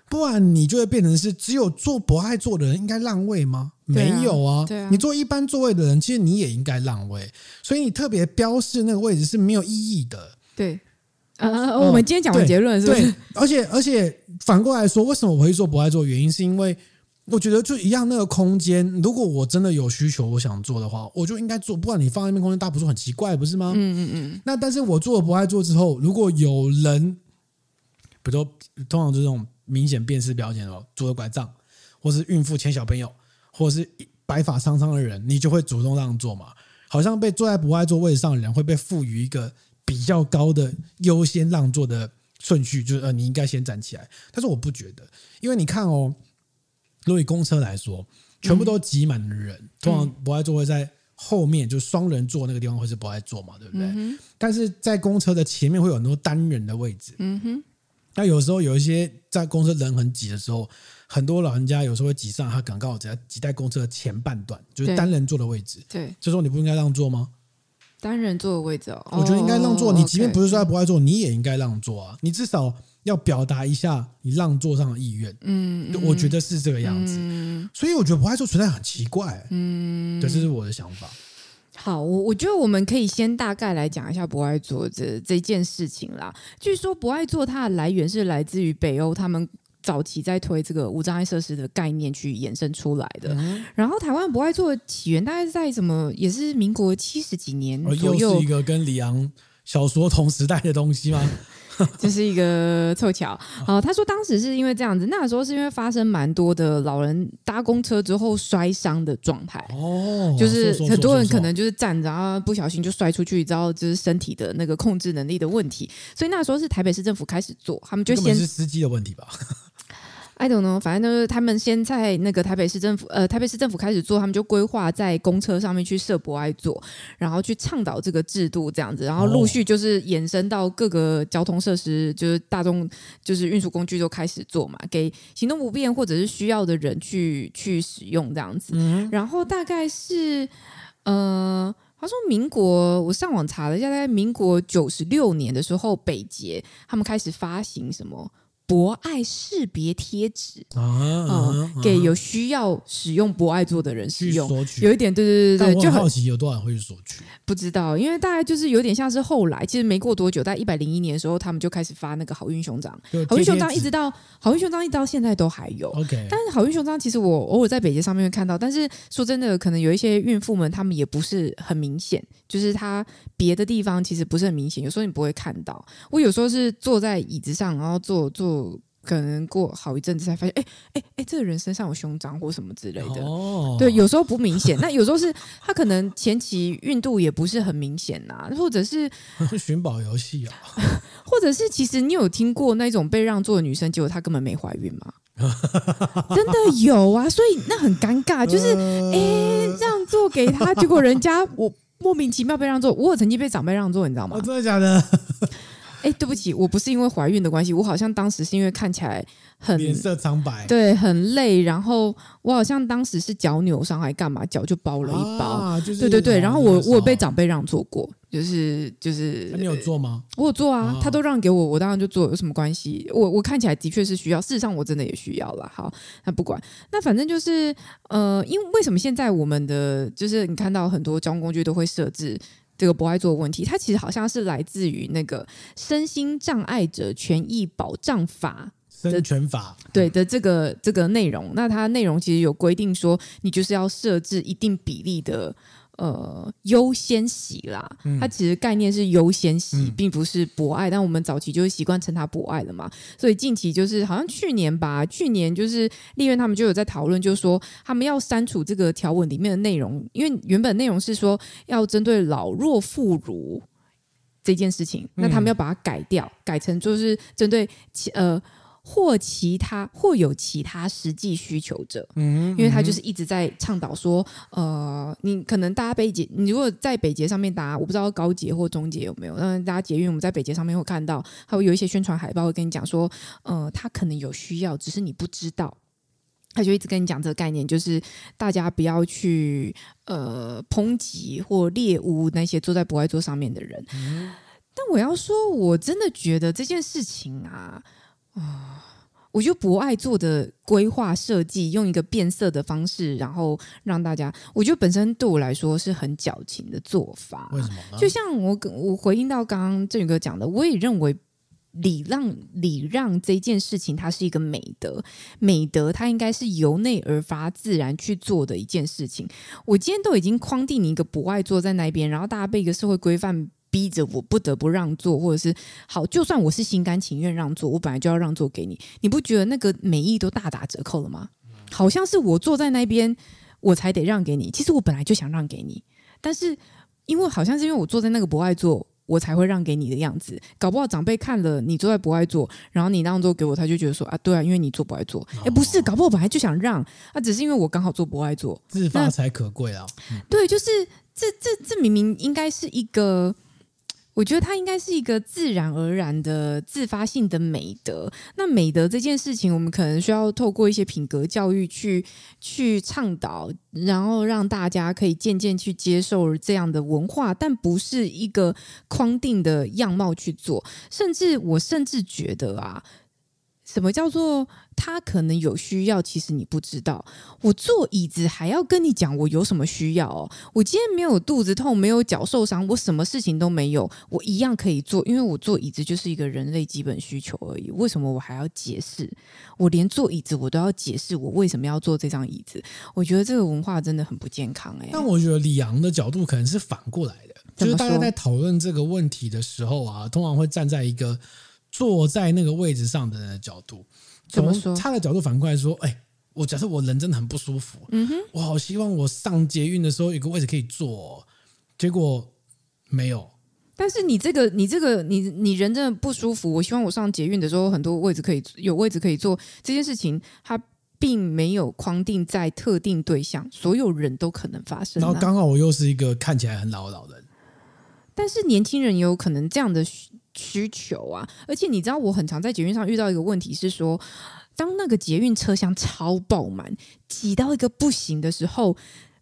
不然你就会变成是只有做博爱座的人应该让位吗？没有啊，对啊，你做一般座位的人，其实你也应该让位。所以你特别标示那个位置是没有意义的。对。呃、嗯，我们今天讲的结论是不是？对，而且而且反过来说，为什么我会做不爱做？原因是因为我觉得就一样那个空间，如果我真的有需求，我想做的话，我就应该做。不然你放在那边空间大，不是很奇怪，不是吗？嗯嗯嗯。那但是我做了不爱做之后，如果有人，比如说通常这种明显辨识标签哦，拄着拐杖，或是孕妇牵小朋友，或是白发苍苍的人，你就会主动让座嘛？好像被坐在不爱座位置上的人会被赋予一个。比较高的优先让座的顺序，就是呃，你应该先站起来。但是我不觉得，因为你看哦，如果以公车来说，全部都挤满的人，嗯、通常不爱座会在后面，就双人座那个地方会是不爱坐嘛，对不对？嗯、但是在公车的前面会有很多单人的位置。嗯哼。那有时候有一些在公车人很挤的时候，很多老人家有时候会挤上，他可能刚好只要挤在公车的前半段，就是单人座的位置。对。这时候你不应该让座吗？单人座的位置哦，我觉得应该让座。你即便不是说他不爱坐，你也应该让座啊。你至少要表达一下你让座上的意愿。嗯，我觉得是这个样子。所以我觉得不爱坐存在很奇怪。嗯，对这是我的想法。好，我我觉得我们可以先大概来讲一下不爱坐这这件事情啦。据说不爱坐它的来源是来自于北欧，他们。早期在推这个无障碍设施的概念去衍生出来的。嗯、然后台湾不爱座的起源大概是在什么？也是民国七十几年左右，又是一个跟李昂小说同时代的东西吗？[laughs] 这是一个凑巧，呃，他说当时是因为这样子，那个时候是因为发生蛮多的老人搭公车之后摔伤的状态，哦，就是很多人可能就是站着，啊不小心就摔出去，然后就是身体的那个控制能力的问题，所以那时候是台北市政府开始做，他们就先是司机的问题吧。I don't know，反正就是他们先在那个台北市政府，呃，台北市政府开始做，他们就规划在公车上面去设博爱座，然后去倡导这个制度这样子，然后陆续就是延伸到各个交通设施，就是大众就是运输工具都开始做嘛，给行动不便或者是需要的人去去使用这样子。嗯，然后大概是呃，他说民国，我上网查了一下，在民国九十六年的时候，北捷他们开始发行什么？博爱识别贴纸啊，给有需要使用博爱座的人使用，有一点对对对对，就好奇有多少人会去索取？不知道，因为大概就是有点像是后来，其实没过多久，在一百零一年的时候，他们就开始发那个好运熊掌，好运熊掌一直到好运熊掌一直到现在都还有。OK，但是好运熊掌其实我偶尔在北捷上面会看到，但是说真的，可能有一些孕妇们，她们也不是很明显，就是它别的地方其实不是很明显，有时候你不会看到。我有时候是坐在椅子上，然后坐坐。可能过好一阵子才发现，哎哎哎，这个人身上有胸章或什么之类的。哦，对，有时候不明显，[laughs] 那有时候是他可能前期孕肚也不是很明显呐、啊，或者是 [laughs] 寻宝游戏啊，[laughs] 或者是其实你有听过那种被让座的女生，结果她根本没怀孕吗？真的有啊，所以那很尴尬，就是哎让座给他，结果人家我莫名其妙被让座，我有曾经被长辈让座，你知道吗？哦、真的假的？哎，对不起，我不是因为怀孕的关系，我好像当时是因为看起来很脸色苍白，对，很累，然后我好像当时是脚扭伤还干嘛，脚就包了一包，啊就是、对对对，然后我我有被长辈让座过，就是就是，你有做吗？我有做啊，他都让给我，我当然就做，有什么关系？我我看起来的确是需要，事实上我真的也需要了。好，那不管，那反正就是呃，因为为什么现在我们的就是你看到很多交通工具都会设置。这个不爱座问题，它其实好像是来自于那个身心障碍者权益保障法的身权法，对的这个这个内容。那它内容其实有规定说，你就是要设置一定比例的。呃，优先席啦，它其实概念是优先席，嗯、并不是博爱，但我们早期就是习惯称它博爱了嘛。所以近期就是好像去年吧，去年就是立院他们就有在讨论，就是说他们要删除这个条文里面的内容，因为原本内容是说要针对老弱妇孺这件事情，那他们要把它改掉，改成就是针对呃。或其他或有其他实际需求者，嗯，因为他就是一直在倡导说，呃，你可能搭北捷，你如果在北捷上面搭，我不知道高捷或中捷有没有，那大家捷运我们在北捷上面会看到，还会有一些宣传海报会跟你讲说，呃，他可能有需要，只是你不知道，他就一直跟你讲这个概念，就是大家不要去呃抨击或猎污那些坐在博爱座上面的人。嗯，但我要说，我真的觉得这件事情啊。啊，我觉得博爱做的规划设计，用一个变色的方式，然后让大家，我觉得本身对我来说是很矫情的做法。为什么？就像我我回应到刚刚郑宇哥讲的，我也认为礼让礼让这件事情，它是一个美德，美德它应该是由内而发、自然去做的一件事情。我今天都已经框定你一个不爱坐在那边，然后大家被一个社会规范。逼着我不得不让座，或者是好，就算我是心甘情愿让座，我本来就要让座给你，你不觉得那个美意都大打折扣了吗？好像是我坐在那边，我才得让给你。其实我本来就想让给你，但是因为好像是因为我坐在那个博爱座，我才会让给你的样子。搞不好长辈看了你坐在博爱座，然后你让座给我，他就觉得说啊，对啊，因为你坐博爱座。哎，不是，搞不好我本来就想让，啊，只是因为我刚好坐博爱座，自发才可贵啊。对，就是这这这明明应该是一个。我觉得它应该是一个自然而然的自发性的美德。那美德这件事情，我们可能需要透过一些品格教育去去倡导，然后让大家可以渐渐去接受这样的文化，但不是一个框定的样貌去做。甚至我甚至觉得啊，什么叫做他可能有需要，其实你不知道。我坐椅子还要跟你讲我有什么需要哦。我今天没有肚子痛，没有脚受伤，我什么事情都没有，我一样可以坐，因为我坐椅子就是一个人类基本需求而已。为什么我还要解释？我连坐椅子我都要解释，我为什么要坐这张椅子？我觉得这个文化真的很不健康哎。但我觉得李昂的角度可能是反过来的，就是大家在讨论这个问题的时候啊，通常会站在一个。坐在那个位置上的人的角度，从他的角度反过来说，哎、欸，我假设我人真的很不舒服，嗯哼，我好希望我上捷运的时候有个位置可以坐，哦，结果没有。但是你这个，你这个，你你人真的不舒服，我希望我上捷运的时候很多位置可以有位置可以坐，这件事情它并没有框定在特定对象，所有人都可能发生，啊。然后刚好我又是一个看起来很老老的人，但是年轻人也有可能这样的。需求啊，而且你知道，我很常在捷运上遇到一个问题是说，当那个捷运车厢超爆满，挤到一个不行的时候，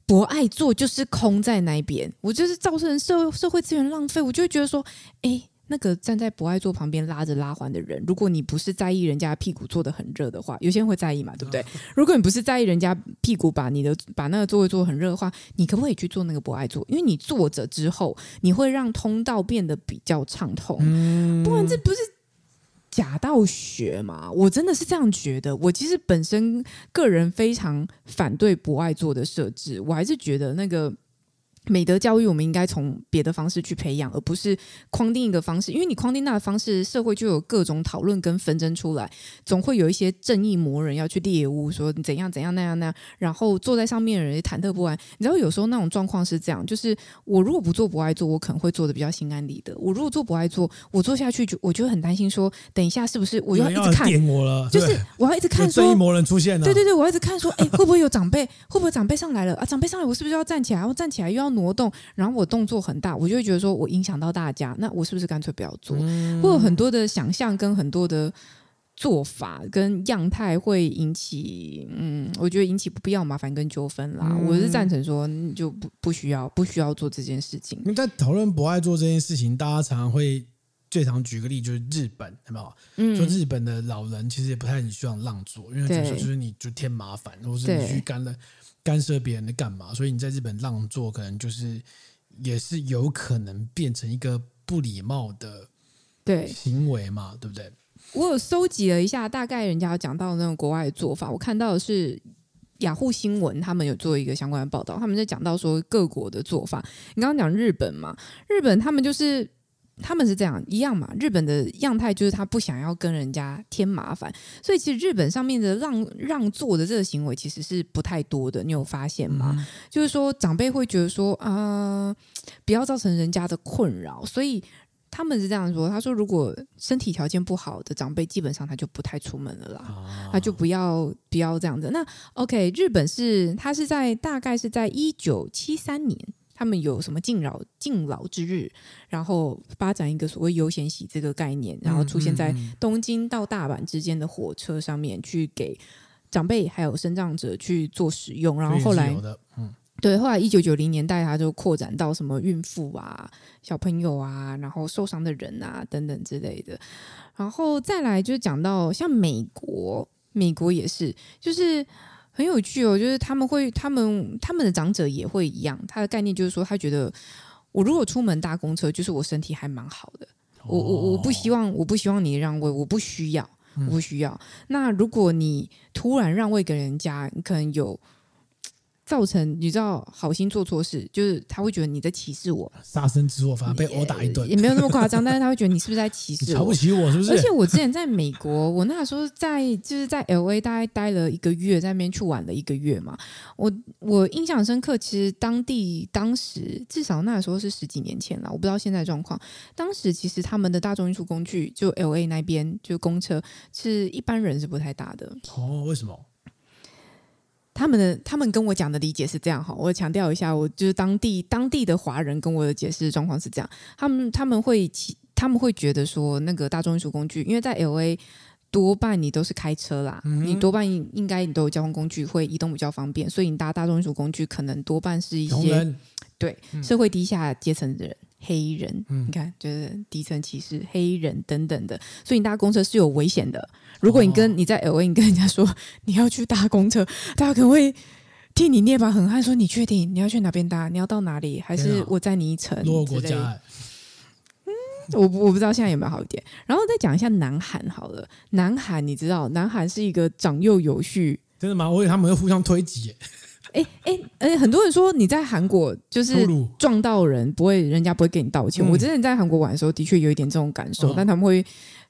博爱座就是空在那边，我就是造成社社会资源浪费，我就会觉得说，哎。那个站在博爱座旁边拉着拉环的人，如果你不是在意人家屁股坐得很热的话，有些人会在意嘛，对不对？如果你不是在意人家屁股把你的把那个座位坐得很热的话，你可不可以去坐那个博爱座？因为你坐着之后，你会让通道变得比较畅通。嗯，不然这不是假道学嘛？我真的是这样觉得。我其实本身个人非常反对博爱座的设置，我还是觉得那个。美德教育，我们应该从别的方式去培养，而不是框定一个方式。因为你框定那个方式，社会就有各种讨论跟纷争出来，总会有一些正义魔人要去猎巫，说你怎样怎样那样那样，然后坐在上面的人也忐忑不安。你知道，有时候那种状况是这样，就是我如果不做不爱做，我可能会做的比较心安理得；我如果做不爱做，我做下去就我就很担心，说等一下是不是我要一直看我了？就是我要一直看说，正义魔人出现了。对对对，我要一直看说，哎，会不会有长辈？会不会长辈上来了啊？长辈上来，我是不是要站起来？然后站起来又要挪动，然后我动作很大，我就会觉得说我影响到大家，那我是不是干脆不要做？嗯、会有很多的想象跟很多的做法跟样态会引起，嗯，我觉得引起不必要麻烦跟纠纷啦。嗯、我是赞成说就不不需要不需要做这件事情。因为在讨论不爱做这件事情，大家常常会最常举个例就是日本，有没有？嗯，说日本的老人其实也不太很希望让座，因为觉得就是你就添麻烦，或是你去干了。干涉别人的干嘛？所以你在日本让座，可能就是也是有可能变成一个不礼貌的对行为嘛，对，对不对？我有搜集了一下，大概人家讲到那种国外的做法，我看到的是雅虎新闻他们有做一个相关的报道，他们在讲到说各国的做法。你刚刚讲日本嘛，日本他们就是。他们是这样一样嘛？日本的样态就是他不想要跟人家添麻烦，所以其实日本上面的让让座的这个行为其实是不太多的。你有发现吗？嗯、就是说长辈会觉得说啊、呃，不要造成人家的困扰，所以他们是这样说。他说，如果身体条件不好的长辈，基本上他就不太出门了啦，哦、他就不要不要这样子。那 OK，日本是他是在大概是在一九七三年。他们有什么敬老敬老之日，然后发展一个所谓优先席这个概念，然后出现在东京到大阪之间的火车上面，去给长辈还有生障者去做使用。然后后来，嗯，对，后来一九九零年代，它就扩展到什么孕妇啊、小朋友啊，然后受伤的人啊等等之类的。然后再来就讲到像美国，美国也是，就是。很有趣哦，就是他们会，他们他们的长者也会一样。他的概念就是说，他觉得我如果出门搭公车，就是我身体还蛮好的。我我我不希望，我不希望你让位，我不需要，我不需要。那如果你突然让位给人家，你可能有。造成你知道好心做错事，就是他会觉得你在歧视我，杀身之祸反而被殴打一顿，也没有那么夸张，但是他会觉得你是不是在歧视我，[laughs] 瞧不起我是不是？而且我之前在美国，我那时候在就是在 LA 大概待了一个月，在那边去玩了一个月嘛，我我印象深刻，其实当地当时至少那时候是十几年前了，我不知道现在状况。当时其实他们的大众运输工具就 LA 那边就公车是一般人是不太搭的哦，为什么？他们的他们跟我讲的理解是这样哈，我强调一下，我就是当地当地的华人跟我的解释状况是这样，他们他们会他们会觉得说那个大众运输工具，因为在 LA 多半你都是开车啦，嗯、你多半应该你都有交通工具会移动比较方便，所以你搭大众运输工具可能多半是一些对社会低下阶层的人。黑人，嗯、你看就是底层歧视黑人等等的，所以你搭公车是有危险的。如果你跟、哦、你在 LA，你跟人家说你要去搭公车，大家可能会替你捏把冷汗，说你确定你要去哪边搭？你要到哪里？还是我载你一程？落国家、欸。嗯，我我不知道现在有没有好一点。然后再讲一下南韩好了，南韩你知道，南韩是一个长幼有序，真的吗？我以为他们会互相推挤、欸。哎哎哎，很多人说你在韩国就是撞到人不会，人家不会给你道歉。嗯、我之前在韩国玩的时候，的确有一点这种感受，嗯、但他们会，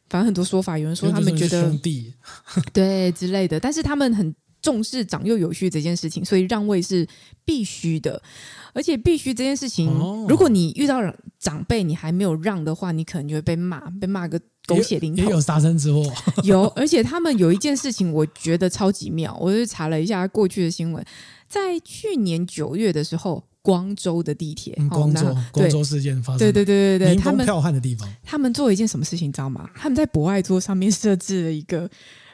反正很多说法，有人说他们觉得兄弟。[laughs] [laughs] 对之类的，但是他们很重视长幼有序这件事情，所以让位是必须的，而且必须这件事情，哦、如果你遇到长辈你还没有让的话，你可能就会被骂，被骂个狗血淋头，也有杀身之祸。[laughs] 有，而且他们有一件事情，我觉得超级妙，我就查了一下过去的新闻。在去年九月的时候，光州的地铁，嗯、光州光州事件发生，对对对对对，他们剽悍的地方，他们做了一件什么事情，你知道吗？他们在博爱座上面设置了一个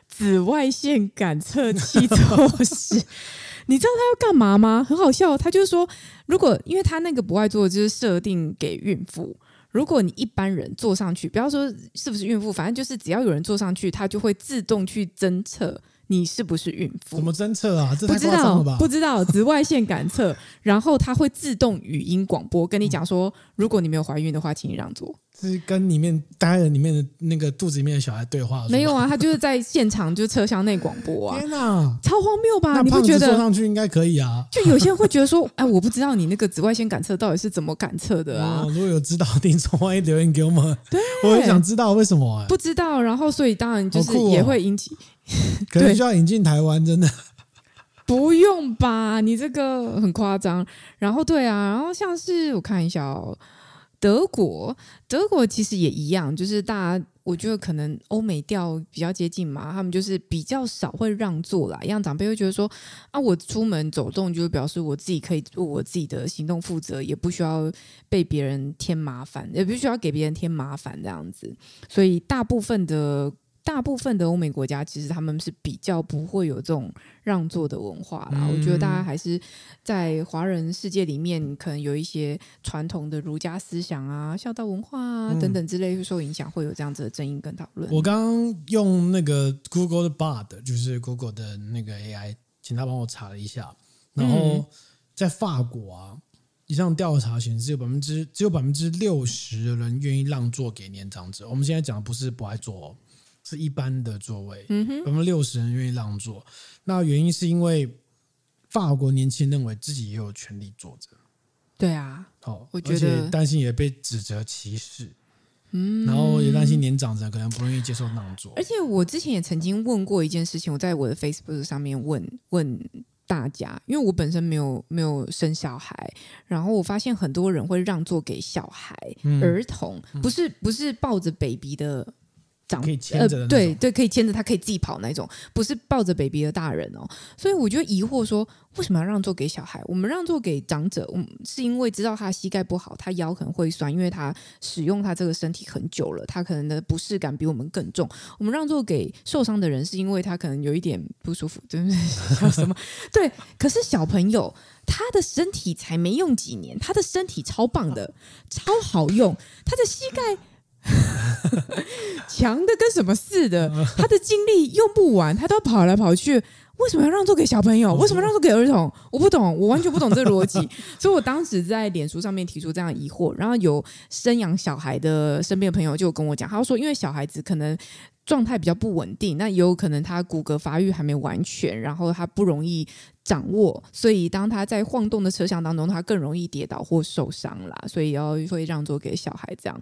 紫外线感测器措施，[laughs] 你知道他要干嘛吗？很好笑，他就是说，如果因为他那个博爱座就是设定给孕妇，如果你一般人坐上去，不要说是不是孕妇，反正就是只要有人坐上去，它就会自动去侦测。你是不是孕妇？怎么侦测啊？这？不知道，不知道紫外线感测，然后它会自动语音广播跟你讲说，嗯、如果你没有怀孕的话，请你让座。是跟里面待人里面的那个肚子里面的小孩对话？没有啊，他就是在现场就车厢内广播啊！天哪，超荒谬吧？你不觉得？坐上去应该可以啊？就有些人会觉得说，哎，我不知道你那个紫外线感测到底是怎么感测的啊？哦、如果有知道，听众欢迎留言给我们。对，我也想知道为什么、欸？不知道，然后所以当然就是也会引起，[laughs] 哦、可能需要引进台湾，真的不用吧？你这个很夸张。然后对啊，然后像是我看一下哦。德国，德国其实也一样，就是大家，我觉得可能欧美调比较接近嘛，他们就是比较少会让座啦。让长辈会觉得说，啊，我出门走动就是表示我自己可以做我自己的行动负责，也不需要被别人添麻烦，也不需要给别人添麻烦这样子。所以大部分的。大部分的欧美国家其实他们是比较不会有这种让座的文化啦。嗯、我觉得大家还是在华人世界里面，可能有一些传统的儒家思想啊、孝道文化啊等等之类会受影响，会有这样子的争议跟讨论。我刚刚用那个 Google 的 Bard，就是 Google 的那个 AI，请他帮我查了一下，然后在法国啊，一项调查显示有百分之只有百分之六十的人愿意让座给年长者。我们现在讲的不是不爱坐哦。是一般的座位，嗯哼，百分之六十人愿意让座。那原因是因为法国年轻人认为自己也有权利坐着。对啊，哦，我觉得担心也被指责歧视，嗯，然后也担心年长者可能不愿意接受让座。而且我之前也曾经问过一件事情，我在我的 Facebook 上面问问大家，因为我本身没有没有生小孩，然后我发现很多人会让座给小孩、嗯、儿童，不是不是抱着 baby 的。可以牵着的，对对，可以牵着他，可以自己跑那种，不是抱着 baby 的大人哦。所以我就疑惑说，为什么要让座给小孩？我们让座给长者，我们，是因为知道他膝盖不好，他腰可能会酸，因为他使用他这个身体很久了，他可能的不适感比我们更重。我们让座给受伤的人，是因为他可能有一点不舒服，对不对？叫什么？对。可是小朋友，他的身体才没用几年，他的身体超棒的，超好用，他的膝盖。[laughs] 强的跟什么似的，他的精力用不完，他都要跑来跑去。为什么要让座给小朋友？为什么让座给儿童？我不懂，我完全不懂这逻辑。[laughs] 所以我当时在脸书上面提出这样疑惑，然后有生养小孩的身边的朋友就跟我讲，他说因为小孩子可能状态比较不稳定，那也有可能他骨骼发育还没完全，然后他不容易掌握，所以当他在晃动的车厢当中，他更容易跌倒或受伤啦。所以要会让座给小孩这样。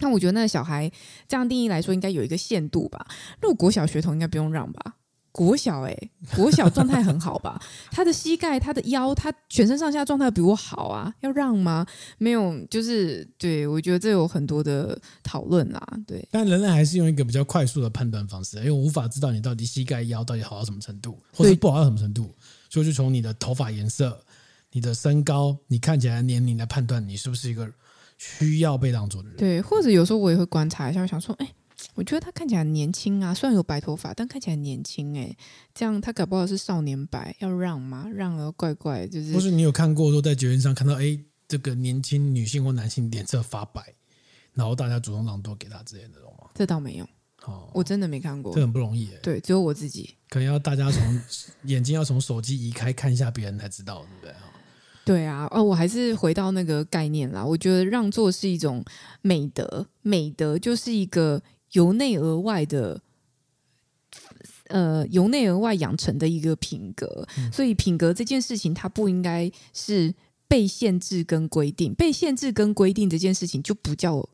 那我觉得那个小孩这样定义来说，应该有一个限度吧。如果国小学童应该不用让吧？国小哎、欸，国小状态很好吧？他的膝盖、他的腰、他全身上下状态比我好啊，要让吗？没有，就是对，我觉得这有很多的讨论啦。对，但人类还是用一个比较快速的判断方式，因为我无法知道你到底膝盖、腰到底好到什么程度，或者不好到什么程度，所以就从你的头发颜色、你的身高、你看起来年龄来判断你是不是一个。需要被当做的人，对，或者有时候我也会观察一下，我想说，哎，我觉得他看起来很年轻啊，虽然有白头发，但看起来很年轻，哎，这样他搞不好是少年白，要让吗？让了怪怪，就是。或是你有看过说在酒宴上看到，哎，这个年轻女性或男性脸色发白，然后大家主动让座给他之类的，懂吗？这倒没有，哦，我真的没看过，这很不容易诶。对，只有我自己，可能要大家从眼睛要从手机移开看一下别人才知道，对不对？对啊，哦，我还是回到那个概念啦。我觉得让座是一种美德，美德就是一个由内而外的，呃，由内而外养成的一个品格。嗯。所以品格这件事情，它不应该是被限制跟规定，被限制跟规定这件事情就不叫。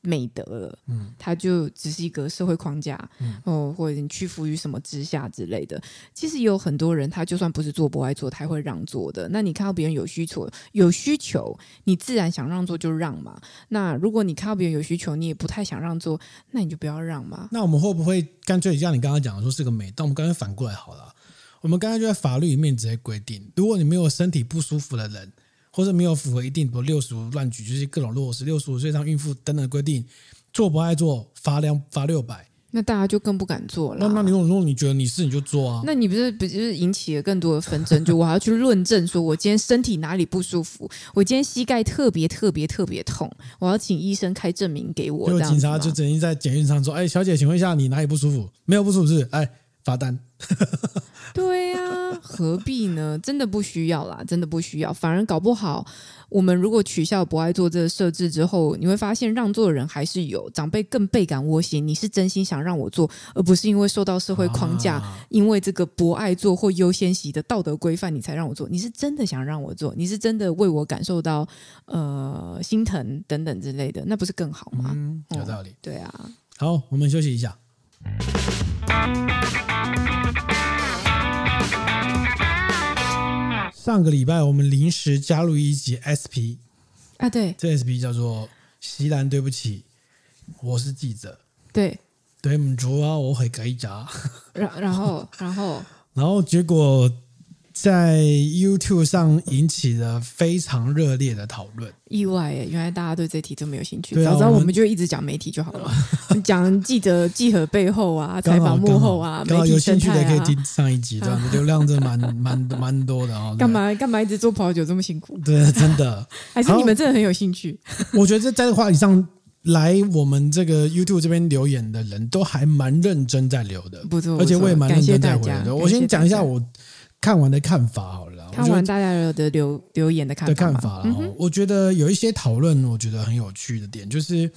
美德了，嗯，它就只是一个社会框架，嗯，哦，或者你屈服于什么之下之类的。其实也有很多人，他就算不是做不爱做，他会让座的。那你看到别人有需求，有需求，你自然想让座就让嘛。那如果你看到别人有需求，你也不太想让座，那你就不要让嘛。那我们会不会干脆像你刚刚讲的说是个美？但我们干脆反过来好了，我们刚才就在法律里面直接规定，如果你没有身体不舒服的人。或者没有符合一定，比如六十五乱举，就是各种落实，六十五岁以上孕妇等等的规定，做不爱做罚两罚六百，那大家就更不敢做了。那那你如果你觉得你是你就做啊，那你不是不就是引起了更多的纷争？就我还要去论证，说我今天身体哪里不舒服，我今天膝盖特别特别特别痛，我要请医生开证明给我。就警察就整天在检验上说：“哎，小姐，请问一下，你哪里不舒服？没有不舒服是？哎，罚单。[laughs] ”对呀、啊，何必呢？真的不需要啦，真的不需要，反而搞不好。我们如果取消博爱座这个设置之后，你会发现让座的人还是有，长辈更倍感窝心。你是真心想让我做，而不是因为受到社会框架，啊、因为这个博爱座或优先席的道德规范，你才让我做。你是真的想让我做，你是真的为我感受到呃心疼等等之类的，那不是更好吗？嗯，有道理。哦、对啊。好，我们休息一下。上个礼拜我们临时加入一集 SP 啊，对，这 SP 叫做席兰，对不起，我是记者，对，对唔住啊，我会改一，然然后然后。然后 [laughs] 结果。在 YouTube 上引起了非常热烈的讨论，意外耶！原来大家对这题这么有兴趣。早知道我们就一直讲媒体就好了，讲记者记者背后啊，采访幕后啊，有兴趣的可以听上一集，[laughs] 这样子流量真的蛮蛮蛮多的啊。干嘛干嘛一直做跑酒这么辛苦？对，真的。[laughs] 还是你们真的很有兴趣？我觉得在这个话题上来我们这个 YouTube 这边留言的人都还蛮认真在留的，不错，而且我也蛮认真在回的。我先讲一下我。看完的看法好了，看完大家的留留言的看法，的看法，我觉得有一些讨论，我觉得很有趣的点就是，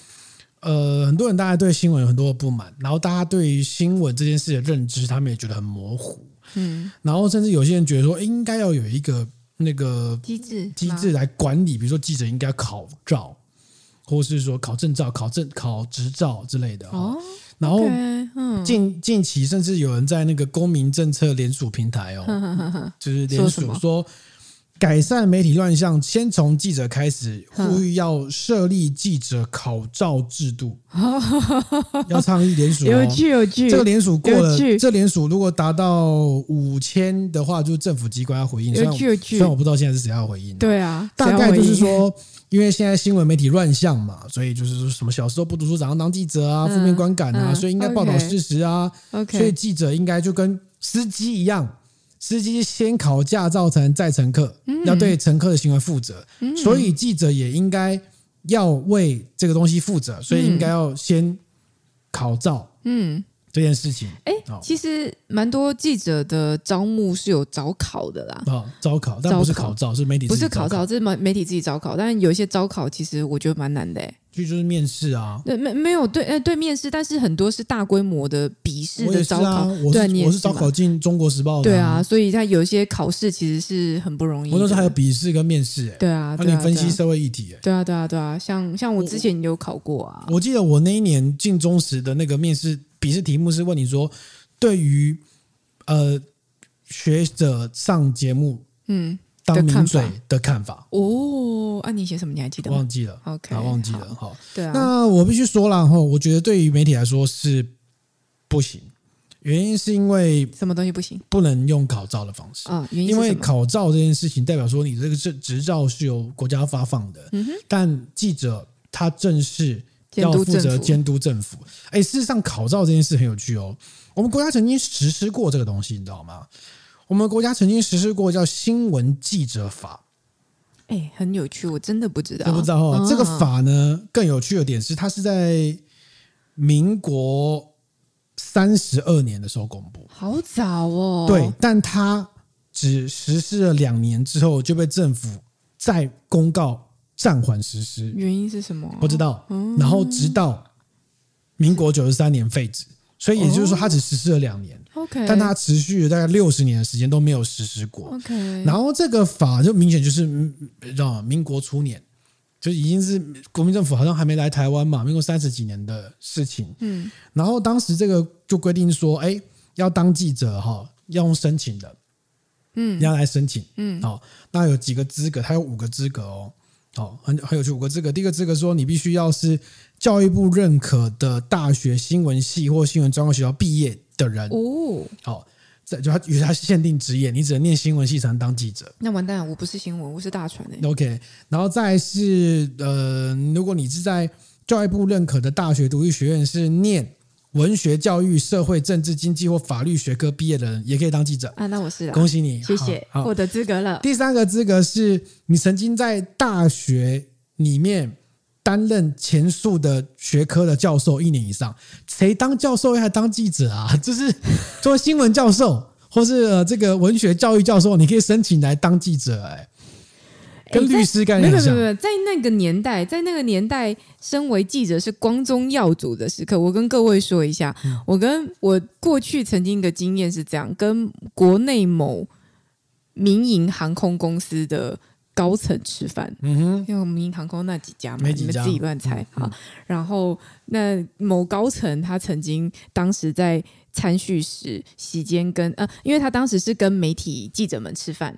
呃，很多人大家对新闻有很多的不满，然后大家对于新闻这件事的认知，他们也觉得很模糊，嗯，然后甚至有些人觉得说，应该要有一个那个机制机制来管理，比如说记者应该考照，或是说考证照、考证考执照之类的哦。然后近近期甚至有人在那个公民政策联署平台哦，[laughs] 就是联署说改善媒体乱象，先从记者开始，呼吁要设立记者考照制度，[laughs] 要倡议联署。有趣有趣，这个联署过了，这联署如果达到五千的话，就是政府机关要回应。有趣有趣，虽然我不知道现在是谁要回应。对啊，大概就是说。因为现在新闻媒体乱象嘛，所以就是说什么小时候不读书，长大当记者啊，负面观感啊，所以应该报道事实啊。所以记者应该就跟司机一样，司机先考驾照才能载乘客，要对乘客的行为负责。所以记者也应该要为这个东西负责，所以应该要先考照。嗯。这件事情，哎，其实蛮多记者的招募是有招考的啦。啊，招考，但不是考照，是媒体，不是考照，这是媒媒体自己招考。但有一些招考，其实我觉得蛮难的。哎，就就是面试啊。对，没没有对，哎，对面试，但是很多是大规模的笔试的招考。我是我是招考进中国时报的。对啊，所以他有一些考试其实是很不容易。我那时候还有笔试跟面试。对啊，让你分析社会议题。对啊，对啊，对啊，像像我之前有考过啊。我记得我那一年进中时的那个面试。笔试题目是问你说，对于呃学者上节目嗯当名嘴的看法哦，啊你写什么？你还记得吗？忘记了，OK，忘记了，好，对啊。那我必须说了哈，我觉得对于媒体来说是不行，原因是因为什么东西不行？不能用考照的方式啊，原因因为考照这件事情代表说你这个执执照是由国家发放的，嗯，但记者他正是。要负责监督政府。哎，事实上，考照这件事很有趣哦。我们国家曾经实施过这个东西，你知道吗？我们国家曾经实施过叫《新闻记者法》。哎，很有趣，我真的不知道。不知道哦，哦这个法呢，更有趣的点是，它是在民国三十二年的时候公布，好早哦。对，但它只实施了两年之后就被政府再公告暂缓实施，原因是什么？不知道。嗯、然后直到民国九十三年废止。所以也就是说，它只实施了两年，OK，但它持续了大概六十年的时间都没有实施过，OK。然后这个法就明显就是，知道吗？民国初年就已经是国民政府好像还没来台湾嘛，民国三十几年的事情，嗯。然后当时这个就规定说，哎，要当记者哈，要用申请的，嗯，要来申请，嗯，好，那有几个资格？它有五个资格哦。哦，很很有趣，五个资格。第一个资格说，你必须要是教育部认可的大学新闻系或新闻专科学校毕业的人哦。好，这就他与他限定职业，你只能念新闻系才能当记者。那完蛋了，我不是新闻，我是大传的。OK，然后再是呃，如果你是在教育部认可的大学独立学院是念。文学、教育、社会、政治、经济或法律学科毕业的人也可以当记者啊！那我是，恭喜你，谢谢，获得资格了。第三个资格是你曾经在大学里面担任前述的学科的教授一年以上。谁当教授还当记者啊？[laughs] 就是做新闻教授或是这个文学教育教授，你可以申请来当记者哎。跟律师概念很像。没有没有，在那个年代，在那个年代，身为记者是光宗耀祖的时刻。我跟各位说一下，嗯、我跟我过去曾经的经验是这样：跟国内某民营航空公司的高层吃饭，嗯哼，因为民营航空那几家嘛，你们自己乱猜啊。嗯、然后那某高层他曾经当时在餐叙时席间跟呃，因为他当时是跟媒体记者们吃饭。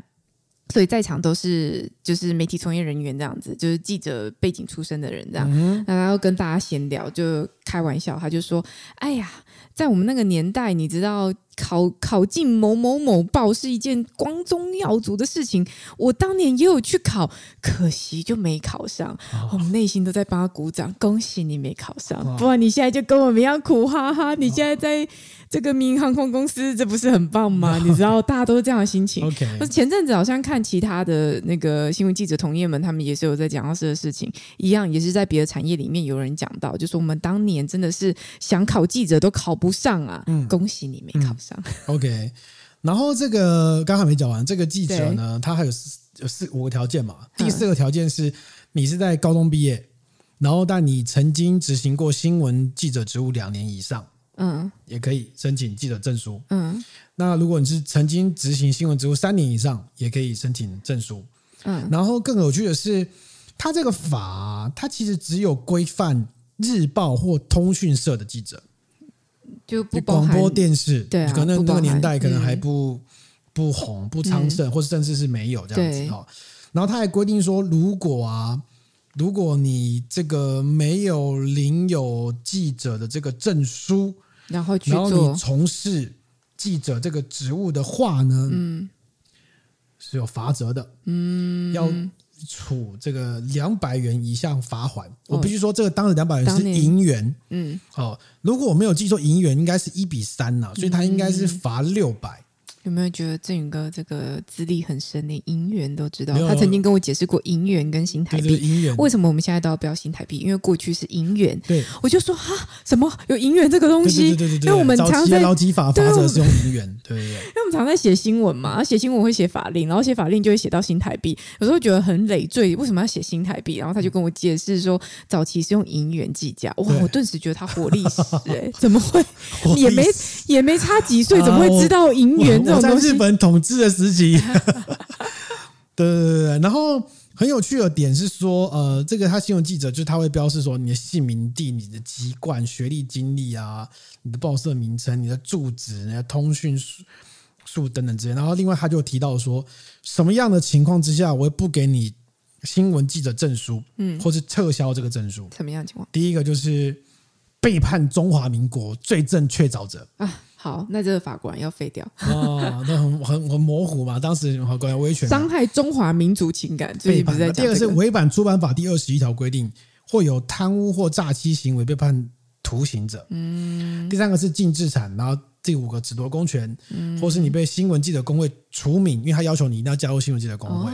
所以在场都是就是媒体从业人员这样子，就是记者背景出身的人这样，嗯、然后跟大家闲聊，就开玩笑，他就说：“哎呀，在我们那个年代，你知道考考进某某某报是一件光宗耀祖的事情。我当年也有去考，可惜就没考上。哦、我们内心都在帮他鼓掌，恭喜你没考上，哦、不然你现在就跟我们一样苦哈哈。你现在在。”这个民营航空公司，这不是很棒吗？[laughs] 你知道，大家都是这样的心情。OK，前阵子好像看其他的那个新闻记者同业们，他们也是有在讲到这个事情，一样也是在别的产业里面有人讲到，就说我们当年真的是想考记者都考不上啊！嗯，恭喜你没考上。嗯、[laughs] OK，然后这个刚还没讲完，这个记者呢，他还有四有四五个条件嘛。第四个条件是你是在高中毕业，然后但你曾经执行过新闻记者职务两年以上。嗯，也可以申请记者证书。嗯，那如果你是曾经执行新闻职务三年以上，也可以申请证书。嗯，然后更有趣的是，他这个法，他其实只有规范日报或通讯社的记者，就不广播电视，对、啊，可能那个年代可能还不不红、不昌盛，或者甚至是没有这样子哈。然后他还规定说，如果啊。如果你这个没有领有记者的这个证书，然后去然后你从事记者这个职务的话呢，嗯，是有罚则的，嗯，要处这个两百元以下罚款。我必须说，这个当时两百元是银元，嗯，哦，如果我没有记错，银元应该是一比三呐，所以他应该是罚六百。有没有觉得振宇哥这个资历很深，连银元都知道？他曾经跟我解释过银元跟新台币。银元为什么我们现在都要标新台币？因为过去是银元。对，我就说哈，什么有银元这个东西？对对对对，因为我们常在劳基法法则是用银元，对对对。因为我们常在写新闻嘛，写新闻会写法令，然后写法令就会写到新台币，有时候觉得很累赘，为什么要写新台币？然后他就跟我解释说，早期是用银元计价。哇，我顿时觉得他活历史哎，怎么会 [laughs] 也没也没差几岁，怎么会知道银元这种东西？日本统治的时期，[laughs] 对对对对，然后很有趣的点是说，呃，这个他新闻记者就是他会标示说你的姓名、地、你的籍贯、学历、经历啊，你的报社名称、你的住址、你的通讯数等等之类。然后另外他就提到说，什么样的情况之下我会不给你新闻记者证书，嗯，或是撤销这个证书？什么样的情况？第一个就是背叛中华民国、罪证确凿者啊。好，那这个法官要废掉 [laughs] 哦，那很很很模糊嘛。当时法官威权，伤害中华民族情感，背叛。第二个是违反出版法第二十一条规定，或有贪污或诈欺行为被判徒刑者。嗯。第三个是禁制产，然后第五个褫夺公权，或是你被新闻记者工会除名，因为他要求你一定要加入新闻记者工会，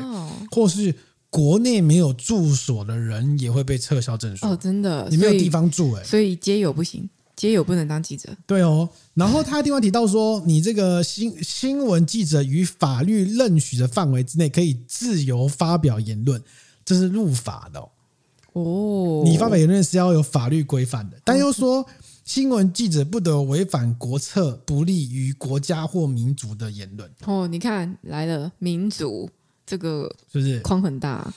或是国内没有住所的人也会被撤销证书哦，真的，你没有地方住哎、欸，所以街友不行，街友不能当记者。对哦，然后他的地方提到说，你这个新新闻记者于法律认许的范围之内可以自由发表言论，这是入法的哦。哦，你发表言论是要有法律规范的，但又说新闻记者不得违反国策、不利于国家或民族的言论。哦，你看来了民族。这个是不是框很大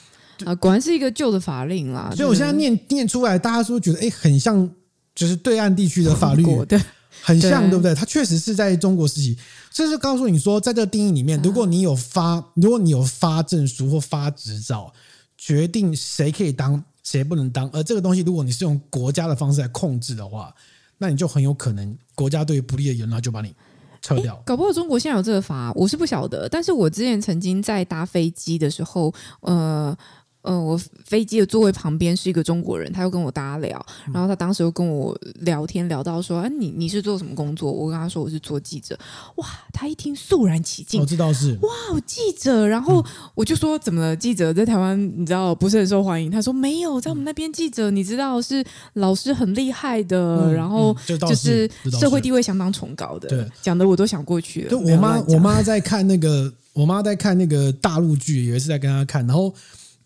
啊？果然是一个旧的法令啦。所以我现在念念出来，大家是不是觉得哎，很像，就是对岸地区的法律，对，很像，对不对？它确实是在中国实习，这是告诉你说，在这个定义里面，如果你有发，如果你有发证书或发执照，决定谁可以当，谁不能当，而这个东西，如果你是用国家的方式来控制的话，那你就很有可能国家对于不利的言论就把你。撤掉，搞不好中国现在有这个法，我是不晓得。但是我之前曾经在搭飞机的时候，呃。呃，我飞机的座位旁边是一个中国人，他又跟我搭聊，然后他当时又跟我聊天，聊到说：“哎、啊，你你是做什么工作？”我跟他说：“我是做记者。”哇，他一听肃然起敬，我知道是哇，记者。然后我就说：“怎么了？记者在台湾你知道不是很受欢迎？”他说：“没有，在我们那边记者你知道是老师很厉害的，嗯、然后就是社会地位相当崇高的。”对，讲的我都想过去了。对，我妈我妈在看那个，我妈在看那个大陆剧，有一次在跟她看，然后。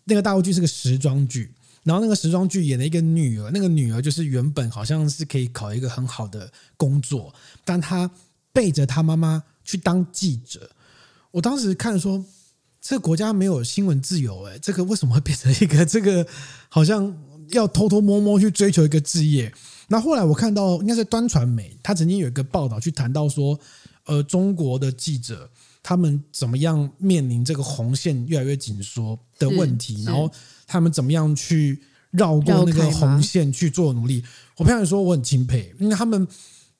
那个大陆剧是个时装剧，然后那个时装剧演了一个女儿，那个女儿就是原本好像是可以考一个很好的工作，但她背着她妈妈去当记者。我当时看说，这个国家没有新闻自由，哎，这个为什么会变成一个这个好像要偷偷摸摸去追求一个职业？那后来我看到应该是端传媒，他曾经有一个报道去谈到说，呃，中国的记者。他们怎么样面临这个红线越来越紧缩的问题？然后他们怎么样去绕过那个红线去做努力？我朋友说我很钦佩，因为他们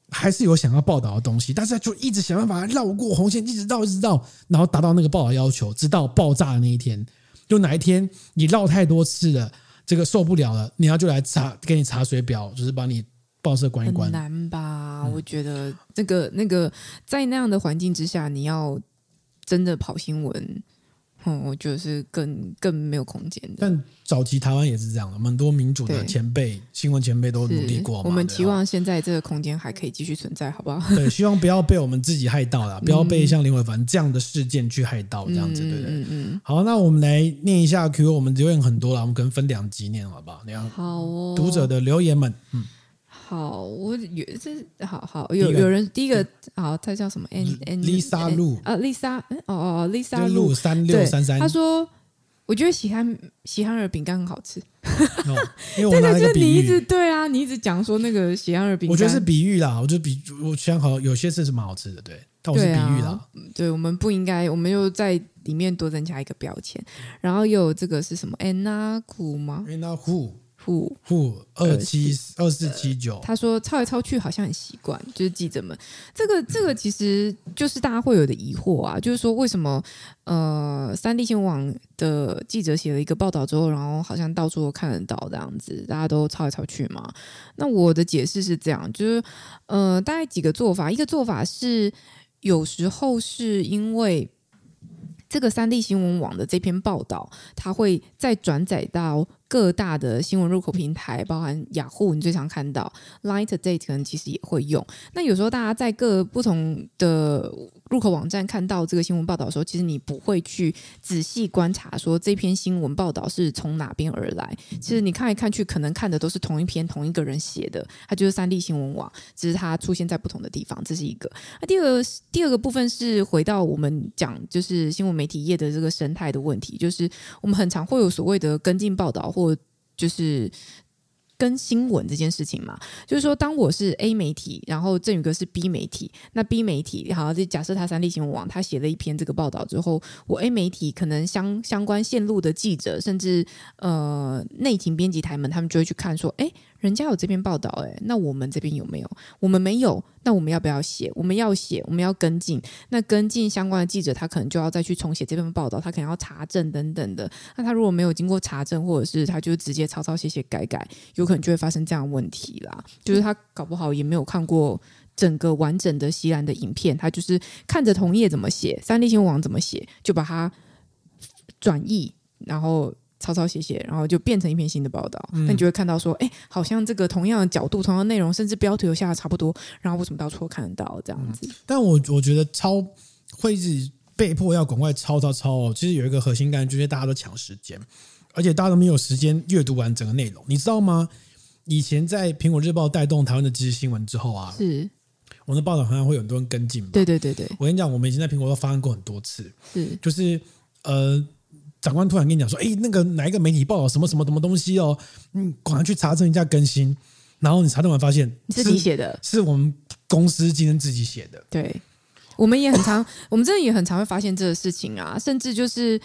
还是有想要报道的东西，但是就一直想办法绕过红线，一直绕，一直绕，然后达到那个报道要求，直到爆炸的那一天。就哪一天你绕太多次了，这个受不了了，你要就来查，给你查水表，就是把你报社关一关。很难吧？嗯、我觉得那个那个在那样的环境之下，你要。真的跑新闻，嗯，我觉得是更更没有空间的。但早期台湾也是这样的，很多民主的前辈、新闻前辈都努力过。我们期望现在这个空间还可以继续存在，好不好？[laughs] 对，希望不要被我们自己害到了，不要被像林伟凡这样的事件去害到，这样子，对不对？嗯嗯。好，那我们来念一下 Q，我们留言很多了，我们可能分两集念，好不好？那样好哦。读者的留言们，嗯。好，我有这好好有有人第一个好，他叫什么？N N Lisa Lu 啊，Lisa 哦哦，Lisa Lu 三六三三。他说，我觉得喜憨喜憨儿饼干很好吃。哦，因为 [laughs] 我拿一个比喻，你一直对啊，你一直讲说那个喜憨儿饼干，我觉得是比喻啦。我觉得比我想好有些是是蛮好吃的，对，但我是比喻啦。对，我们不应该，我们又在里面多增加一个标签。然后又有这个是什么？Anna Hu 吗？Anna Hu。户户二七二四七九，他说抄来抄去好像很习惯，就是记者们，这个这个其实就是大家会有的疑惑啊，就是说为什么呃三立新闻网的记者写了一个报道之后，然后好像到处都看得到这样子，大家都抄来抄去嘛？那我的解释是这样，就是呃大概几个做法，一个做法是有时候是因为。这个三 D 新闻网的这篇报道，它会再转载到各大的新闻入口平台，包含雅虎，你最常看到；Light Day 可能其实也会用。那有时候大家在各不同的入口网站看到这个新闻报道的时候，其实你不会去仔细观察，说这篇新闻报道是从哪边而来。其实你看来看去，可能看的都是同一篇同一个人写的，它就是三立新闻网，只是它出现在不同的地方。这是一个。那第二个第二个部分是回到我们讲，就是新闻媒体业的这个生态的问题，就是我们很常会有所谓的跟进报道，或就是。跟新闻这件事情嘛，就是说，当我是 A 媒体，然后振宇哥是 B 媒体，那 B 媒体好，就假设他三立新闻网他写了一篇这个报道之后，我 A 媒体可能相相关线路的记者，甚至呃内勤编辑台们，他们就会去看说，哎。人家有这篇报道，诶，那我们这边有没有？我们没有，那我们要不要写？我们要写，我们要跟进。那跟进相关的记者，他可能就要再去重写这篇报道，他可能要查证等等的。那他如果没有经过查证，或者是他就直接抄抄写写改改，有可能就会发生这样的问题啦。就是他搞不好也没有看过整个完整的西兰的影片，他就是看着同业怎么写，三立新闻网怎么写，就把它转译。然后抄抄写写，然后就变成一篇新的报道。那、嗯、你就会看到说，哎，好像这个同样的角度、同样的内容，甚至标题都下的差不多，然后为什么到处都看得到这样子？嗯、但我我觉得抄会是被迫要赶快抄抄抄哦。其实有一个核心概念，就是大家都抢时间，而且大家都没有时间阅读完整个内容，你知道吗？以前在苹果日报带动台湾的即时新闻之后啊，是我们的报道好像会有很多人跟进。对对对对，我跟你讲，我们以前在苹果都发生过很多次，是就是呃，长官突然跟你讲说，哎，那个哪一个媒体报道什么什么什么东西哦，嗯，赶快去查证一下更新，然后你查证完发现是自己写的，是我们公司今天自己写的。对，我们也很常，[laughs] 我们真的也很常会发现这个事情啊，甚至就是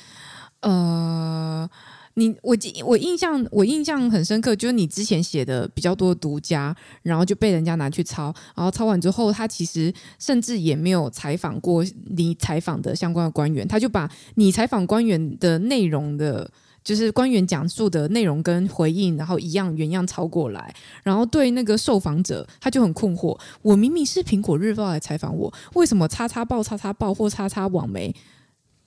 呃。你我记我印象我印象很深刻，就是你之前写的比较多独家，然后就被人家拿去抄，然后抄完之后，他其实甚至也没有采访过你采访的相关的官员，他就把你采访官员的内容的，就是官员讲述的内容跟回应，然后一样原样抄过来，然后对那个受访者，他就很困惑，我明明是苹果日报来采访我，为什么叉叉报、叉叉报或叉叉网媒？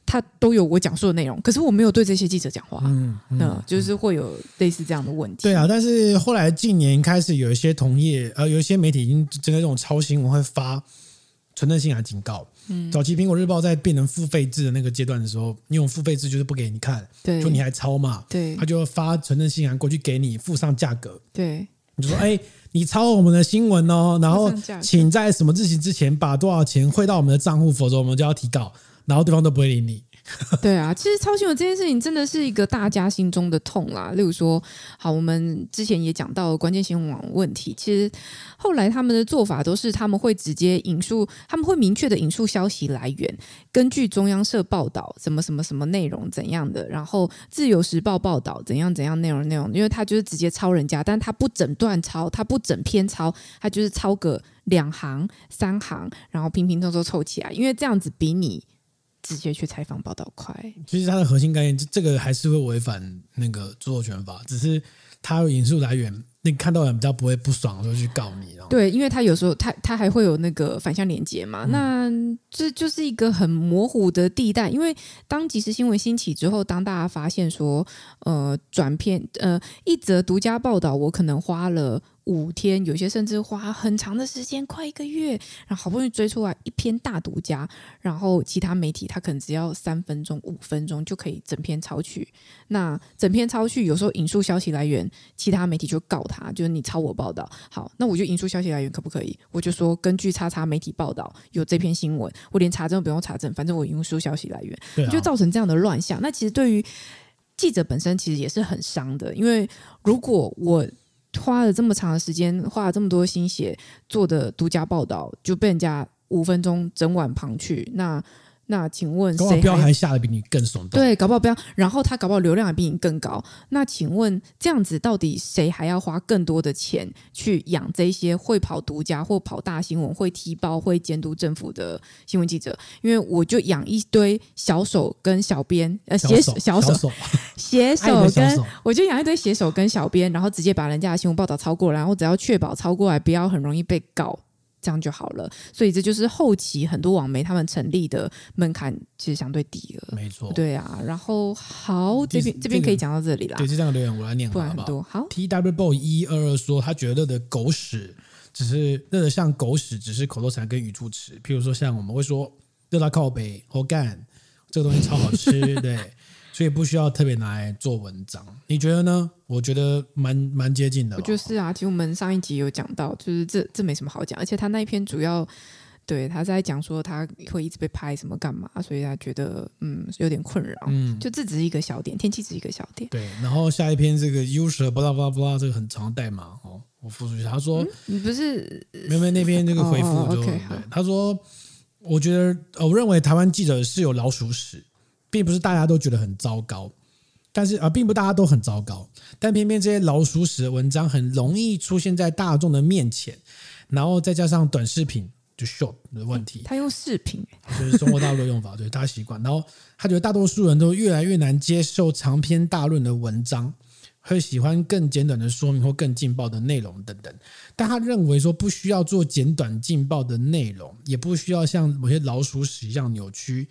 他都有我讲述的内容，可是我没有对这些记者讲话，嗯，就是会有类似这样的问题。对啊，但是后来近年开始有一些同业，呃，有一些媒体已经针对这种抄新闻会发存证信函警告。嗯，早期苹果日报在变成付费制的那个阶段的时候，因为付费制就是不给你看，对，就你还抄嘛，对，他就发存证信函过去给你，附上价格，对，你就说，哎，你抄我们的新闻哦，然后请在什么日期之前把多少钱汇到我们的账户，否则我们就要提告。然后对方都不会理你。对啊，其实抄新闻这件事情真的是一个大家心中的痛啦。例如说，好，我们之前也讲到关键新闻网问题，其实后来他们的做法都是他们会直接引述，他们会明确的引述消息来源，根据中央社报道什么什么什么内容怎样的，然后自由时报报道怎样怎样内容内容，因为他就是直接抄人家，但他不整段抄，他不整篇抄，他就是抄个两行三行，然后拼拼凑凑凑起来，因为这样子比你。直接去采访报道快，其实它的核心概念，这个还是会违反那个著作权法，只是它有引述来源，那看到人比较不会不爽，就去告你。对，因为他有时候他他还会有那个反向连接嘛，嗯、那这就是一个很模糊的地带。因为当即时新闻兴起之后，当大家发现说，呃，转片呃一则独家报道，我可能花了。五天，有些甚至花很长的时间，快一个月，然后好不容易追出来一篇大独家，然后其他媒体他可能只要三分钟、五分钟就可以整篇抄去。那整篇抄去，有时候引述消息来源，其他媒体就告他，就是你抄我报道。好，那我就引述消息来源可不可以？我就说根据叉叉媒体报道有这篇新闻，我连查证都不用查证，反正我引述消息来源，啊、就造成这样的乱象。那其实对于记者本身其实也是很伤的，因为如果我。花了这么长的时间，花了这么多心血做的独家报道，就被人家五分钟整晚旁去，那。那请问谁标还下的比你更耸动？对，搞不好标，然后他搞不好流量也比你更高。那请问这样子到底谁还要花更多的钱去养这些会跑独家或跑大新闻、会踢爆、会监督政府的新闻记者？因为我就养一堆小手跟小编，呃，写手小手写手跟我就养一堆写手跟小编，然后直接把人家的新闻报道抄过来，然后只要确保抄过来不要很容易被告。这样就好了，所以这就是后期很多网媒他们成立的门槛其实相对低了，没错，对啊。然后好，这边这边可以讲到这里啦。对，这样的留言我来念好不好？好，T W Boy 一二二说他觉得的狗屎只是热的像狗屎，只是口头禅跟语助词。譬如说像我们会说热到靠北或干，这个东西超好吃，[laughs] 对。所以不需要特别拿来做文章，你觉得呢？我觉得蛮蛮接近的。我就是啊，其实我们上一集有讲到，就是这这没什么好讲，而且他那一篇主要对他在讲说他会一直被拍什么干嘛，所以他觉得嗯有点困扰。嗯，就这只是一个小点，天气只是一个小点。对，然后下一篇这个 user 巴拉巴拉巴拉这个很长的代码哦，我复出去，他说、嗯、你不是没没那篇那个回复就、哦 okay, 对，他说我觉得我认为台湾记者是有老鼠屎。并不是大家都觉得很糟糕，但是啊、并不大家都很糟糕，但偏偏这些老鼠屎的文章很容易出现在大众的面前，然后再加上短视频就 short 的问题，他用视频，就是中国大陆的用法，对，他习惯，然后他觉得大多数人都越来越难接受长篇大论的文章，会喜欢更简短的说明或更劲爆的内容等等，但他认为说不需要做简短劲爆的内容，也不需要像某些老鼠屎一样扭曲。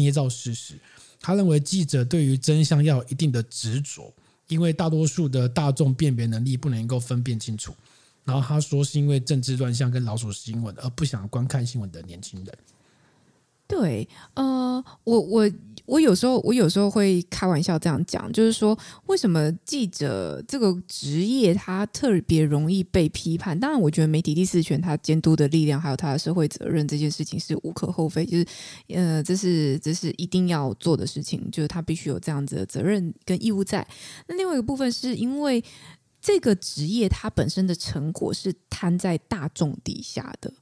捏造事实。他认为记者对于真相要有一定的执着，因为大多数的大众辨别能力不能够分辨清楚。然后他说是因为政治乱象跟老鼠新闻而不想观看新闻的年轻人。对，呃，我我。我有时候，我有时候会开玩笑这样讲，就是说，为什么记者这个职业他特别容易被批判？当然，我觉得媒体第四权，他监督的力量，还有他的社会责任，这件事情是无可厚非，就是呃，这是这是一定要做的事情，就是他必须有这样子的责任跟义务在。那另外一个部分是因为这个职业它本身的成果是摊在大众底下的，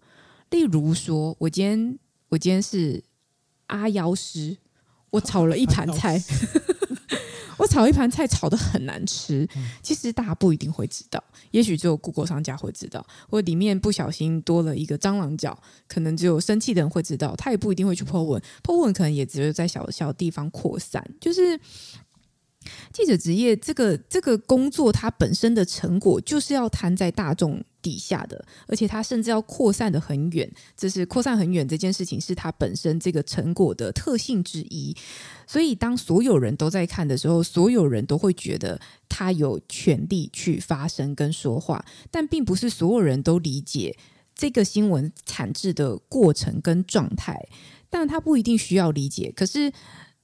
例如说，我今天我今天是阿妖师。我炒了一盘 [laughs] 菜，[laughs] 我炒一盘菜炒得很难吃。其实大家不一定会知道，也许只有 Google 商家会知道，或里面不小心多了一个蟑螂脚，可能只有生气的人会知道。他也不一定会去 po 文，po 文可能也只有在小小地方扩散。就是记者职业这个这个工作，它本身的成果就是要摊在大众底下的，而且它甚至要扩散得很远，这是扩散很远这件事情是它本身这个成果的特性之一。所以，当所有人都在看的时候，所有人都会觉得他有权利去发声跟说话，但并不是所有人都理解这个新闻产制的过程跟状态。但他不一定需要理解，可是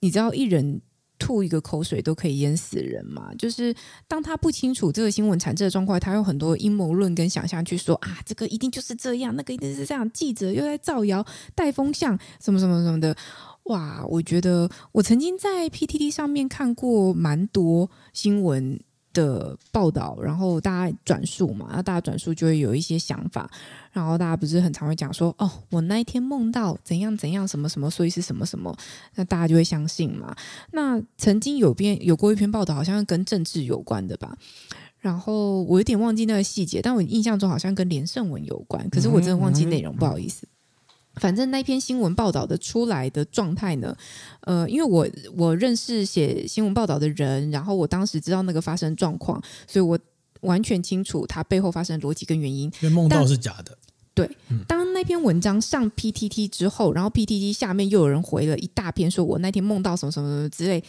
你知道，一人。吐一个口水都可以淹死人嘛？就是当他不清楚这个新闻产生的状况，他有很多阴谋论跟想象去说啊，这个一定就是这样，那个一定是这样，记者又在造谣、带风向，什么什么什么的。哇，我觉得我曾经在 PTT 上面看过蛮多新闻的报道，然后大家转述嘛，然后大家转述就会有一些想法，然后大家不是很常会讲说，哦，我那一天梦到怎样怎样什么什么，所以是什么什么，那大家就会相信嘛。那曾经有篇有过一篇报道，好像跟政治有关的吧，然后我有点忘记那个细节，但我印象中好像跟连胜文有关，可是我真的忘记内容，不好意思。反正那篇新闻报道的出来的状态呢，呃，因为我我认识写新闻报道的人，然后我当时知道那个发生状况，所以我完全清楚它背后发生的逻辑跟原因。因为梦到是假的。对，当那篇文章上 PTT 之后，然后 PTT 下面又有人回了一大篇，说我那天梦到什么什么什么之类。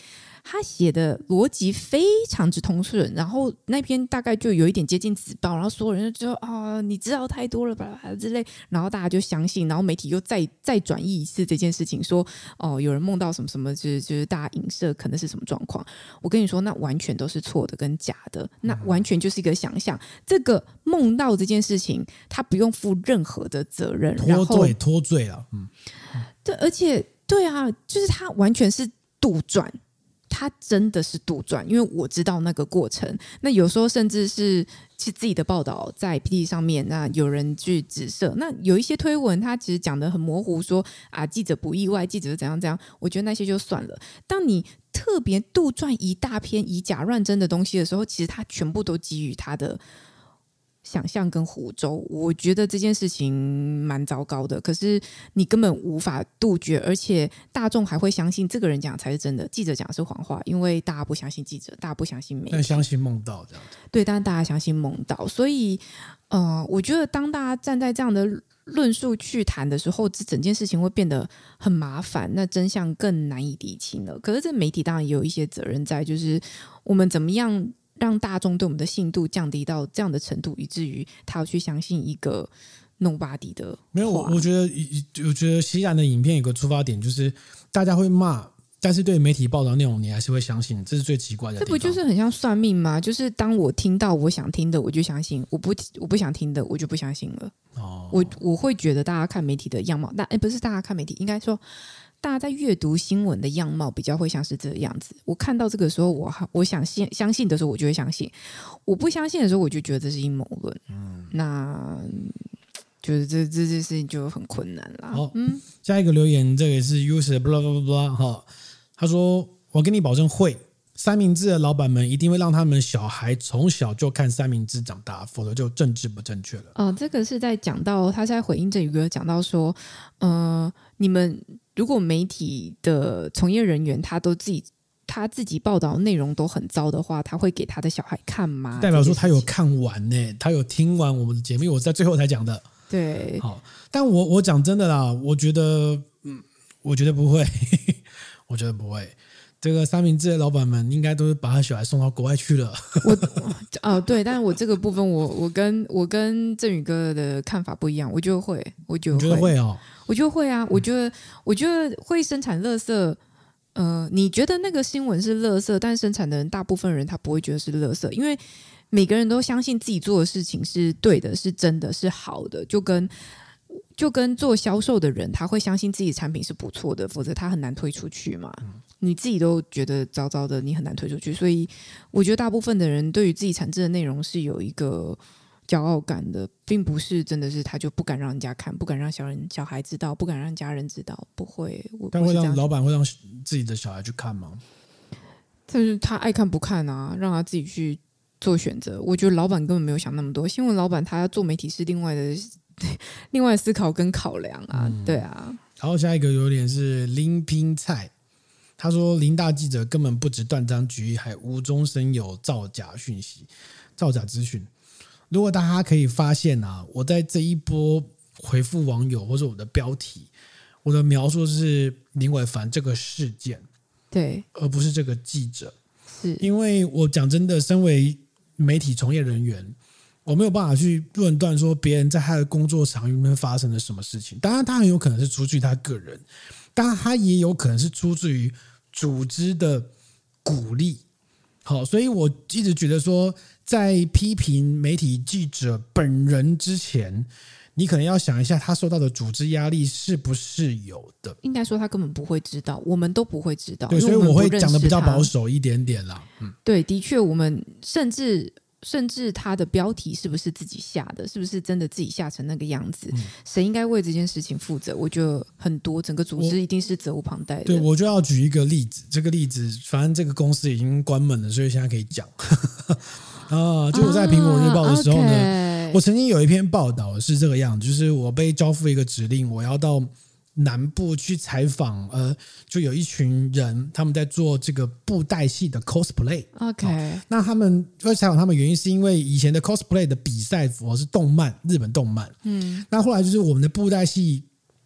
他写的逻辑非常之通顺，然后那篇大概就有一点接近子报，然后所有人就说啊、哦，你知道太多了吧之类，然后大家就相信，然后媒体又再再转译一次这件事情，说哦，有人梦到什么什么，就是就是大家影射可能是什么状况。我跟你说，那完全都是错的跟假的，那完全就是一个想象。这个梦到这件事情，他不用负任何的责任，脱罪脱罪了，嗯，对，而且对啊，就是他完全是杜撰。他真的是杜撰，因为我知道那个过程。那有时候甚至是其自己的报道在 PT 上面，那有人去指涉，那有一些推文，他其实讲的很模糊说，啊记者不意外，记者怎样怎样。我觉得那些就算了。当你特别杜撰一大篇以假乱真的东西的时候，其实他全部都基于他的。想象跟湖州，我觉得这件事情蛮糟糕的。可是你根本无法杜绝，而且大众还会相信这个人讲才是真的，记者讲的是谎话，因为大家不相信记者，大家不相信媒体，但相信梦到这样子。对，但是大家相信梦到，所以呃，我觉得当大家站在这样的论述去谈的时候，这整件事情会变得很麻烦，那真相更难以理清了。可是这媒体当然也有一些责任在，就是我们怎么样。让大众对我们的信度降低到这样的程度，以至于他要去相信一个 nobody 的。没有，我我觉得，我觉得西兰的影片有个出发点，就是大家会骂，但是对媒体报道内容，你还是会相信，这是最奇怪的。这不就是很像算命吗？就是当我听到我想听的，我就相信；我不我不想听的，我就不相信了。哦，我我会觉得大家看媒体的样貌，但哎，不是大家看媒体，应该说。大家在阅读新闻的样貌比较会像是这个样子。我看到这个时候，我我想信相信的时候，我就会相信；我不相信的时候，我就觉得这是阴谋论。嗯，那就是这这件事情就很困难了。好，嗯，下一个留言，这个是 user blah blah blah 哈，他说：“我跟你保证会，三明治的老板们一定会让他们小孩从小就看三明治长大，否则就政治不正确了。”哦，这个是在讲到他在回应这宇哥讲到说，嗯、呃，你们。如果媒体的从业人员他都自己他自己报道内容都很糟的话，他会给他的小孩看吗？代表说他有看完呢、欸，他有听完我们的节目，我在最后才讲的。对，好，但我我讲真的啦，我觉得，嗯，我觉得不会，[laughs] 我觉得不会。这个三明治的老板们应该都是把他小孩送到国外去了。我，哦、呃，对，但是我这个部分我，我我跟我跟振宇哥的看法不一样，我觉得会，我觉得会，觉得会哦，我觉得会啊，我觉得我觉得会生产垃圾。呃，你觉得那个新闻是垃圾，但生产的人大部分人他不会觉得是垃圾，因为每个人都相信自己做的事情是对的，是真的，是好的，就跟。就跟做销售的人，他会相信自己产品是不错的，否则他很难推出去嘛。你自己都觉得糟糟的，你很难推出去。所以，我觉得大部分的人对于自己产制的内容是有一个骄傲感的，并不是真的是他就不敢让人家看，不敢让小人小孩知道，不敢让家人知道，不会。我但会让老板会让自己的小孩去看吗？但是他爱看不看啊，让他自己去做选择。我觉得老板根本没有想那么多。新闻老板他要做媒体是另外的。[laughs] 另外思考跟考量啊，嗯、对啊。然后下一个有点是林拼菜，他说林大记者根本不止断章取义，还无中生有造假讯息、造假资讯。如果大家可以发现啊，我在这一波回复网友或者我的标题，我的描述是林伟凡这个事件，对，而不是这个记者，是因为我讲真的，身为媒体从业人员。我没有办法去论断说别人在他的工作场域里面发生了什么事情。当然，他很有可能是出自于他个人，当然他也有可能是出自于组织的鼓励。好，所以我一直觉得说，在批评媒体记者本人之前，你可能要想一下，他受到的组织压力是不是有的。应该说，他根本不会知道，我们都不会知道。对，所以我会讲的比较保守一点点啦。嗯，对，的确，我们甚至。甚至他的标题是不是自己下的？是不是真的自己下成那个样子？谁、嗯、应该为这件事情负责？我觉得很多，整个组织一定是责无旁贷的。对，我就要举一个例子，这个例子，反正这个公司已经关门了，所以现在可以讲。[laughs] 啊，就我在苹果日报的时候呢，啊 okay、我曾经有一篇报道是这个样子，就是我被交付一个指令，我要到。南部去采访，呃，就有一群人，他们在做这个布袋戏的 cosplay。OK，那他们会采访他们原因是因为以前的 cosplay 的比赛服是动漫，日本动漫。嗯，那后来就是我们的布袋戏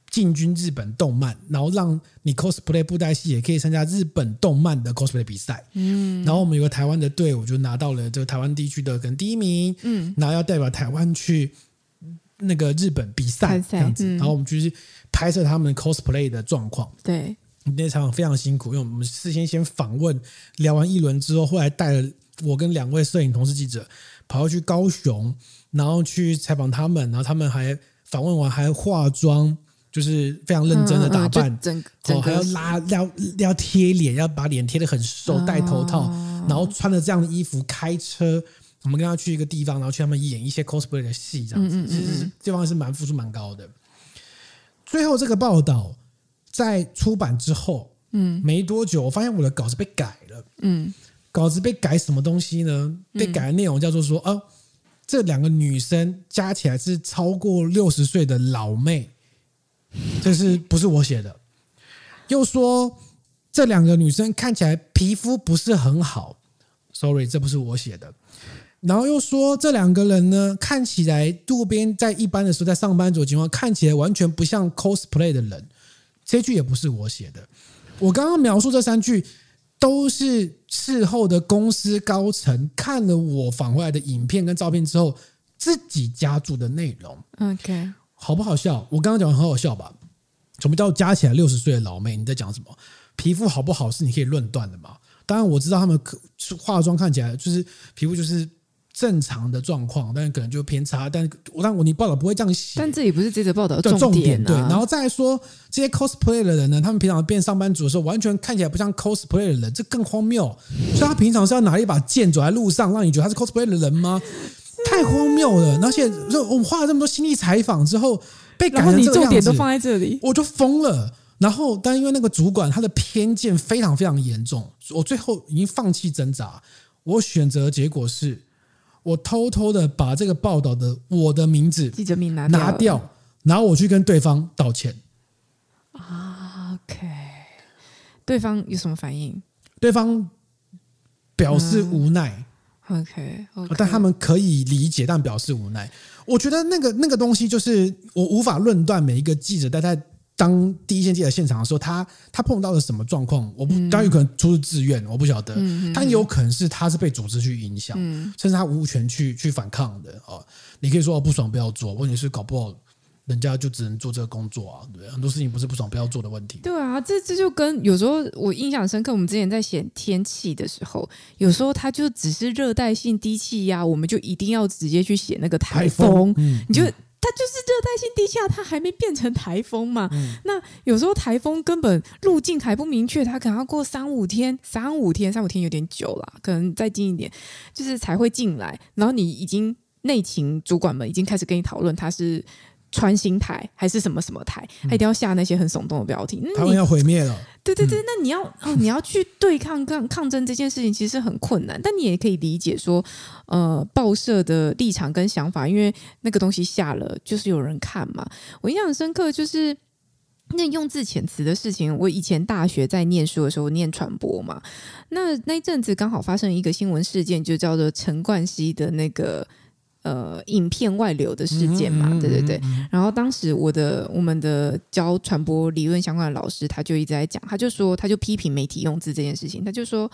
进军日本动漫，然后让你 cosplay 布袋戏也可以参加日本动漫的 cosplay 比赛。嗯，然后我们有个台湾的队伍就拿到了这个台湾地区的可能第一名。嗯，然后要代表台湾去那个日本比赛这样子，嗯、然后我们就是。拍摄他们 cosplay 的状况，对，那场非常辛苦，因为我们事先先访问，聊完一轮之后，后来带了我跟两位摄影同事记者跑去高雄，然后去采访他们，然后他们还访问完还化妆，就是非常认真的打扮，整整还要拉 [laughs] 要要贴脸，要把脸贴得很瘦，戴头套，哦、然后穿着这样的衣服开车，我们跟他去一个地方，然后去他们演一些 cosplay 的戏，这样子，其实这方面是蛮付出蛮高的。最后这个报道在出版之后，嗯，没多久，我发现我的稿子被改了，嗯，稿子被改什么东西呢？被改的内容叫做说，哦，这两个女生加起来是超过六十岁的老妹，这是不是我写的？又说这两个女生看起来皮肤不是很好，sorry，这不是我写的。然后又说这两个人呢，看起来渡边在一般的时候在上班族情况看起来完全不像 cosplay 的人，这句也不是我写的。我刚刚描述这三句都是事后的公司高层看了我返回来的影片跟照片之后自己加注的内容。OK，好不好笑？我刚刚讲的很好笑吧？什么叫加起来六十岁的老妹？你在讲什么？皮肤好不好是你可以论断的嘛？当然我知道他们可化妆看起来就是皮肤就是。正常的状况，但是可能就偏差。但我但我你报道不会这样写。但这里不是这则报道的重点，啊，对。然后再说这些 cosplay 的人呢，他们平常变上班族的时候，完全看起来不像 cosplay 的人，这更荒谬。所以他平常是要拿一把剑走在路上，让你觉得他是 cosplay 的人吗？太荒谬了！而且就我们花了这么多心力采访之后，被改成这个样子，然后你重点都放在这里，我就疯了。然后，但因为那个主管他的偏见非常非常严重，我最后已经放弃挣扎，我选择的结果是。我偷偷的把这个报道的我的名字记者名拿拿掉，然后我去跟对方道歉。啊，OK，对方有什么反应？对方表示无奈。嗯、OK，, 但他们可以理解，但表示无奈。我觉得那个那个东西就是我无法论断每一个记者待在当第一线记者现场的时候，他他碰到了什么状况？我不，当然有可能出自自愿，我不晓得。嗯，但有可能是他是被组织去影响，嗯，甚至他无权去去反抗的哦。你可以说我不爽不要做，问题是搞不好人家就只能做这个工作啊，对，很多事情不是不爽不要做的问题。对啊，这这就跟有时候我印象深刻，我们之前在写天气的时候，有时候它就只是热带性低气压，我们就一定要直接去写那个台风，嗯，你就。嗯它就是热带性低气压，它还没变成台风嘛？嗯、那有时候台风根本路径还不明确，它可能要过三五天，三五天，三五天有点久了，可能再近一点，就是才会进来。然后你已经内勤主管们已经开始跟你讨论，它是。穿心台还是什么什么台，他一定要下那些很耸动的标题。他们要毁灭了。对对对，那你要哦，你要去对抗抗抗争这件事情，其实很困难。但你也可以理解说，呃，报社的立场跟想法，因为那个东西下了，就是有人看嘛。我印象很深刻，就是那用字遣词的事情。我以前大学在念书的时候念传播嘛，那那一阵子刚好发生一个新闻事件，就叫做陈冠希的那个。呃，影片外流的事件嘛，对对对。然后当时我的我们的教传播理论相关的老师，他就一直在讲，他就说，他就批评媒体用字这件事情，他就说，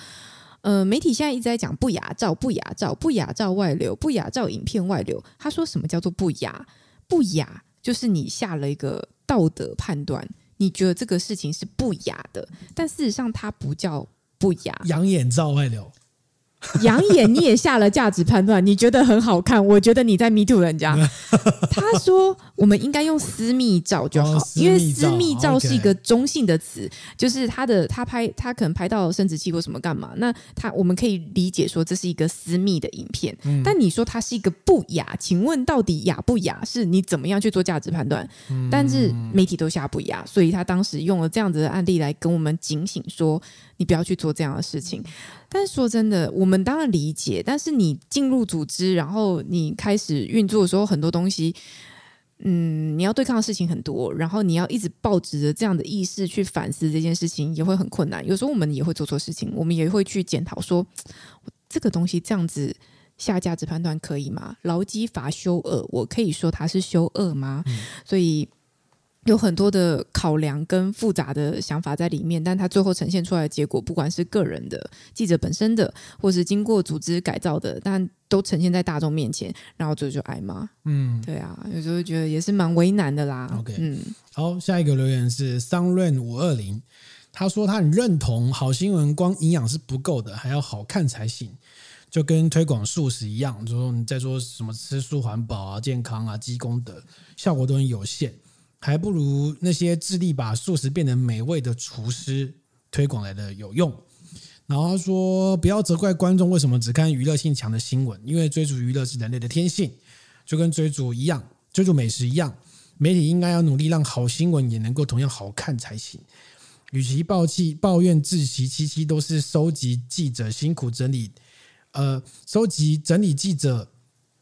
呃，媒体现在一直在讲不雅照、不雅照、不雅照外流、不雅照影片外流。他说什么叫做不雅？不雅就是你下了一个道德判断，你觉得这个事情是不雅的，但事实上它不叫不雅。养眼照外流。[laughs] 养眼，你也下了价值判断，你觉得很好看，我觉得你在 me too 人家。[laughs] 他说我们应该用私密照就好，哦、因为私密照是一个中性的词、就是他的他拍他可能拍到生殖器或什么干嘛，那他我们可以理解说这是一个私密的影片。嗯、但你说它是一个不雅，请问到底雅不雅？是你怎么样去做价值判断？嗯、但是媒体都下不雅，所以他当时用了这样子的案例来跟我们警醒说。你不要去做这样的事情，但是说真的，我们当然理解。但是你进入组织，然后你开始运作的时候，很多东西，嗯，你要对抗的事情很多，然后你要一直抱持着这样的意识去反思这件事情，也会很困难。有时候我们也会做错事情，我们也会去检讨说，这个东西这样子下价值判断可以吗？劳基法修恶，我可以说它是修恶吗？嗯、所以。有很多的考量跟复杂的想法在里面，但他最后呈现出来的结果，不管是个人的记者本身的，或是经过组织改造的，但都呈现在大众面前，然后这就挨骂。嗯，对啊，有时候觉得也是蛮为难的啦。OK，嗯，好，下一个留言是 Sunrain 五二零，他说他很认同好新闻光营养是不够的，还要好看才行，就跟推广素食一样，就说你在说什么吃素环保啊、健康啊、积功德，效果都很有限。还不如那些致力把素食变得美味的厨师推广来的有用。然后他说：“不要责怪观众为什么只看娱乐性强的新闻，因为追逐娱乐是人类的天性，就跟追逐一样，追逐美食一样。媒体应该要努力让好新闻也能够同样好看才行。与其抱气抱怨自习七七都是收集记者辛苦整理，呃，收集整理记者。”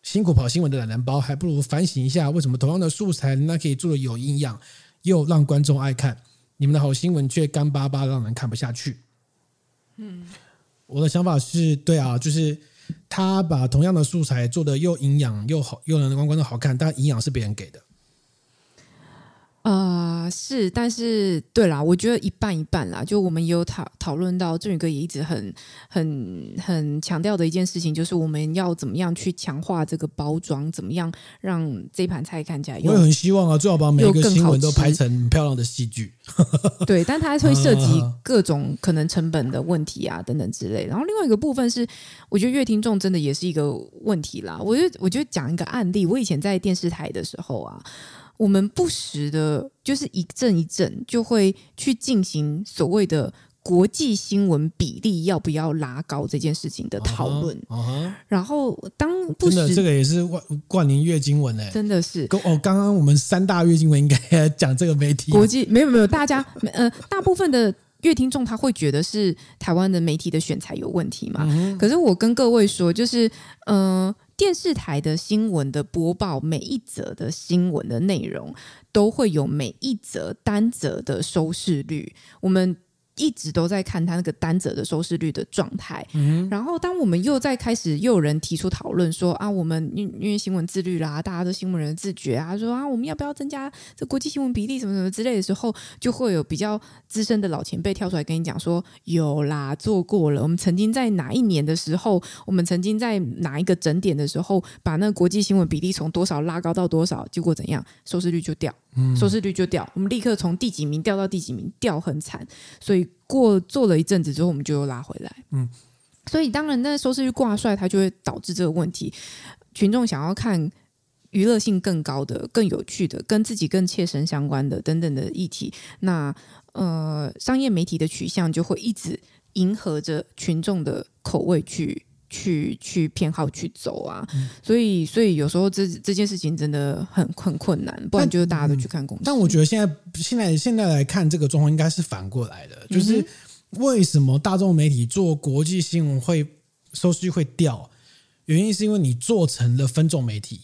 辛苦跑新闻的懒人包，还不如反省一下，为什么同样的素材，那可以做的有营养，又让观众爱看，你们的好新闻却干巴巴，让人看不下去。嗯，我的想法是对啊，就是他把同样的素材做的又营养又好，又能让观众好看，但营养是别人给的。呃，是，但是对啦，我觉得一半一半啦。就我们也有讨讨论到，振宇哥也一直很很很强调的一件事情，就是我们要怎么样去强化这个包装，怎么样让这盘菜看起来。我也很希望啊，最好把每个新闻都拍成漂亮的戏剧。[laughs] 对，但它会涉及各种可能成本的问题啊，等等之类。然后另外一个部分是，我觉得乐听众真的也是一个问题啦。我就我就讲一个案例，我以前在电视台的时候啊。我们不时的，就是一阵一阵就会去进行所谓的国际新闻比例要不要拉高这件事情的讨论。Uh huh, uh huh. 然后当不时真的这个也是万冠年月经文哎，真的是。哦，刚刚我们三大月经文应该讲这个媒体国际没有没有，大家 [laughs] 呃大部分的阅听众他会觉得是台湾的媒体的选材有问题嘛？Uh huh. 可是我跟各位说，就是嗯。呃电视台的新闻的播报，每一则的新闻的内容都会有每一则单则的收视率。我们一直都在看他那个单则的收视率的状态，嗯，然后当我们又在开始又有人提出讨论说啊，我们因因为新闻自律啦，大家都新闻人的自觉啊，说啊，我们要不要增加这国际新闻比例什么什么之类的时候，就会有比较资深的老前辈跳出来跟你讲说，有啦，做过了，我们曾经在哪一年的时候，我们曾经在哪一个整点的时候，把那个国际新闻比例从多少拉高到多少，结果怎样，收视率就掉，收视率就掉，我们立刻从第几名掉到第几名，掉很惨，所以。过做了一阵子之后，我们就又拉回来。嗯，所以当然，那收视率挂帅，它就会导致这个问题。群众想要看娱乐性更高的、更有趣的、跟自己更切身相关的等等的议题，那呃，商业媒体的取向就会一直迎合着群众的口味去。去去偏好去走啊，嗯、所以所以有时候这这件事情真的很很困难，不然就是大家都去看公司。但我觉得现在现在现在来看这个状况，应该是反过来的，就是为什么大众媒体做国际新闻会收视率会掉？原因是因为你做成了分众媒体。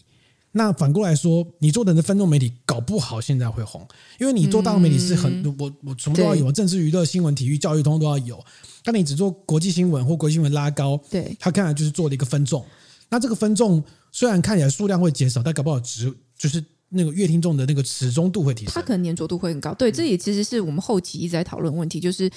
那反过来说，你做的那分众媒体搞不好现在会红，因为你做大众媒体是很、嗯、我我什么都要有，政治、娱乐、新闻、体育、教育，通通都要有。但你只做国际新闻或国际新闻拉高，对，他看来就是做了一个分众。那这个分众虽然看起来数量会减少，但搞不好值就是那个乐听众的那个始终度会提升，他可能粘着度会很高。对，这也其实是我们后期一直在讨论问题，就是。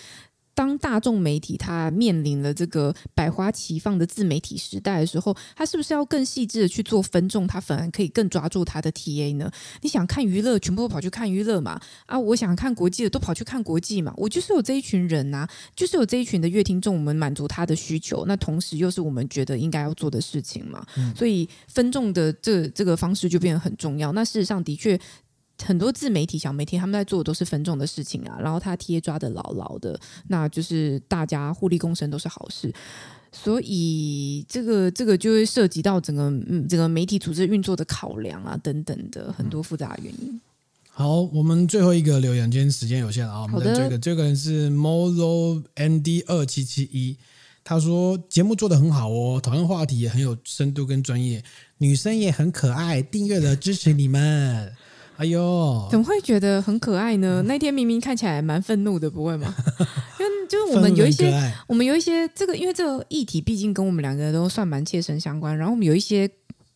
当大众媒体它面临了这个百花齐放的自媒体时代的时候，它是不是要更细致的去做分众？它反而可以更抓住它的 TA 呢？你想看娱乐，全部都跑去看娱乐嘛？啊，我想看国际的，都跑去看国际嘛？我就是有这一群人呐、啊，就是有这一群的乐听众，我们满足他的需求，那同时又是我们觉得应该要做的事情嘛？嗯、所以分众的这这个方式就变得很重要。那事实上的确。很多自媒体、小媒体，他们在做的都是分众的事情啊，然后他贴抓的牢牢的，那就是大家互利共生都是好事。所以这个这个就会涉及到整个嗯整个媒体组织运作的考量啊等等的很多复杂的原因。好，我们最后一个留言，今天时间有限啊，我们的这个这个人是 Molo ND 二七七一，他说节目做得很好哦，讨论话题也很有深度跟专业，女生也很可爱，订阅了支持你们。哎呦，怎么会觉得很可爱呢？那天明明看起来蛮愤怒的，不会吗？[laughs] 因为就是我们有一些，我们有一些这个，因为这个议题毕竟跟我们两个都算蛮切身相关，然后我们有一些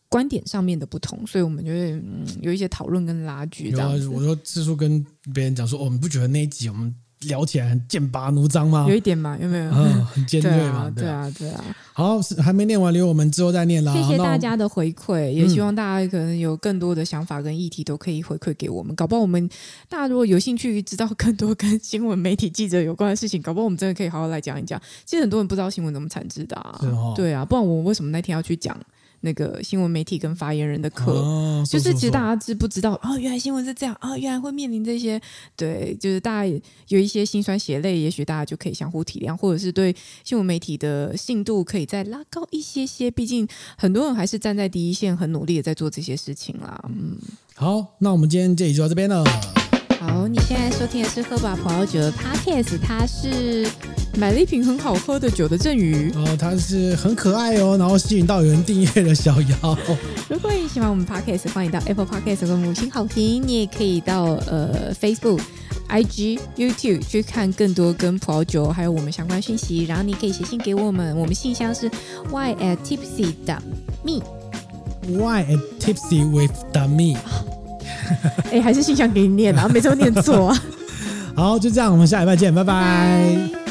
观点上面的不同，所以我们就会嗯有一些讨论跟拉锯。这样子，我说次数跟别人讲说，哦，你不觉得那一集我们？聊起来很剑拔弩张吗？有一点嘛，有没有？嗯，很尖锐嘛，对啊，对啊。好，还没念完，留我们之后再念啦。谢谢大家的回馈，也希望大家可能有更多的想法跟议题都可以回馈给我们。搞不好我们大家如果有兴趣知道更多跟新闻媒体记者有关的事情，搞不好我们真的可以好好来讲一讲。其实很多人不知道新闻怎么产制的啊，对啊，不然我为什么那天要去讲？那个新闻媒体跟发言人的课，哦、就是其实大家知不知道啊、哦？原来新闻是这样啊、哦！原来会面临这些，对，就是大家有一些心酸血泪，也许大家就可以相互体谅，或者是对新闻媒体的信度可以再拉高一些些。毕竟很多人还是站在第一线，很努力的在做这些事情啦。嗯，好，那我们今天这里就到这边了。好，你现在收听的是喝吧葡萄酒的 Podcast，它是买了一瓶很好喝的酒的赠予哦，它是很可爱哦，然后吸引到有人订阅的小妖。如果你喜欢我们 Podcast，欢迎到 Apple Podcast 和五星好评。你也可以到呃 Facebook、IG、YouTube 去看更多跟葡萄酒还有我们相关讯息。然后你可以写信给我们，我们信箱是 y at tipsy dot me。y at tipsy with the me。[laughs] 哎，还是信箱给你念啊，每次都念错啊。[laughs] 好，就这样，我们下礼拜见，拜拜。拜拜。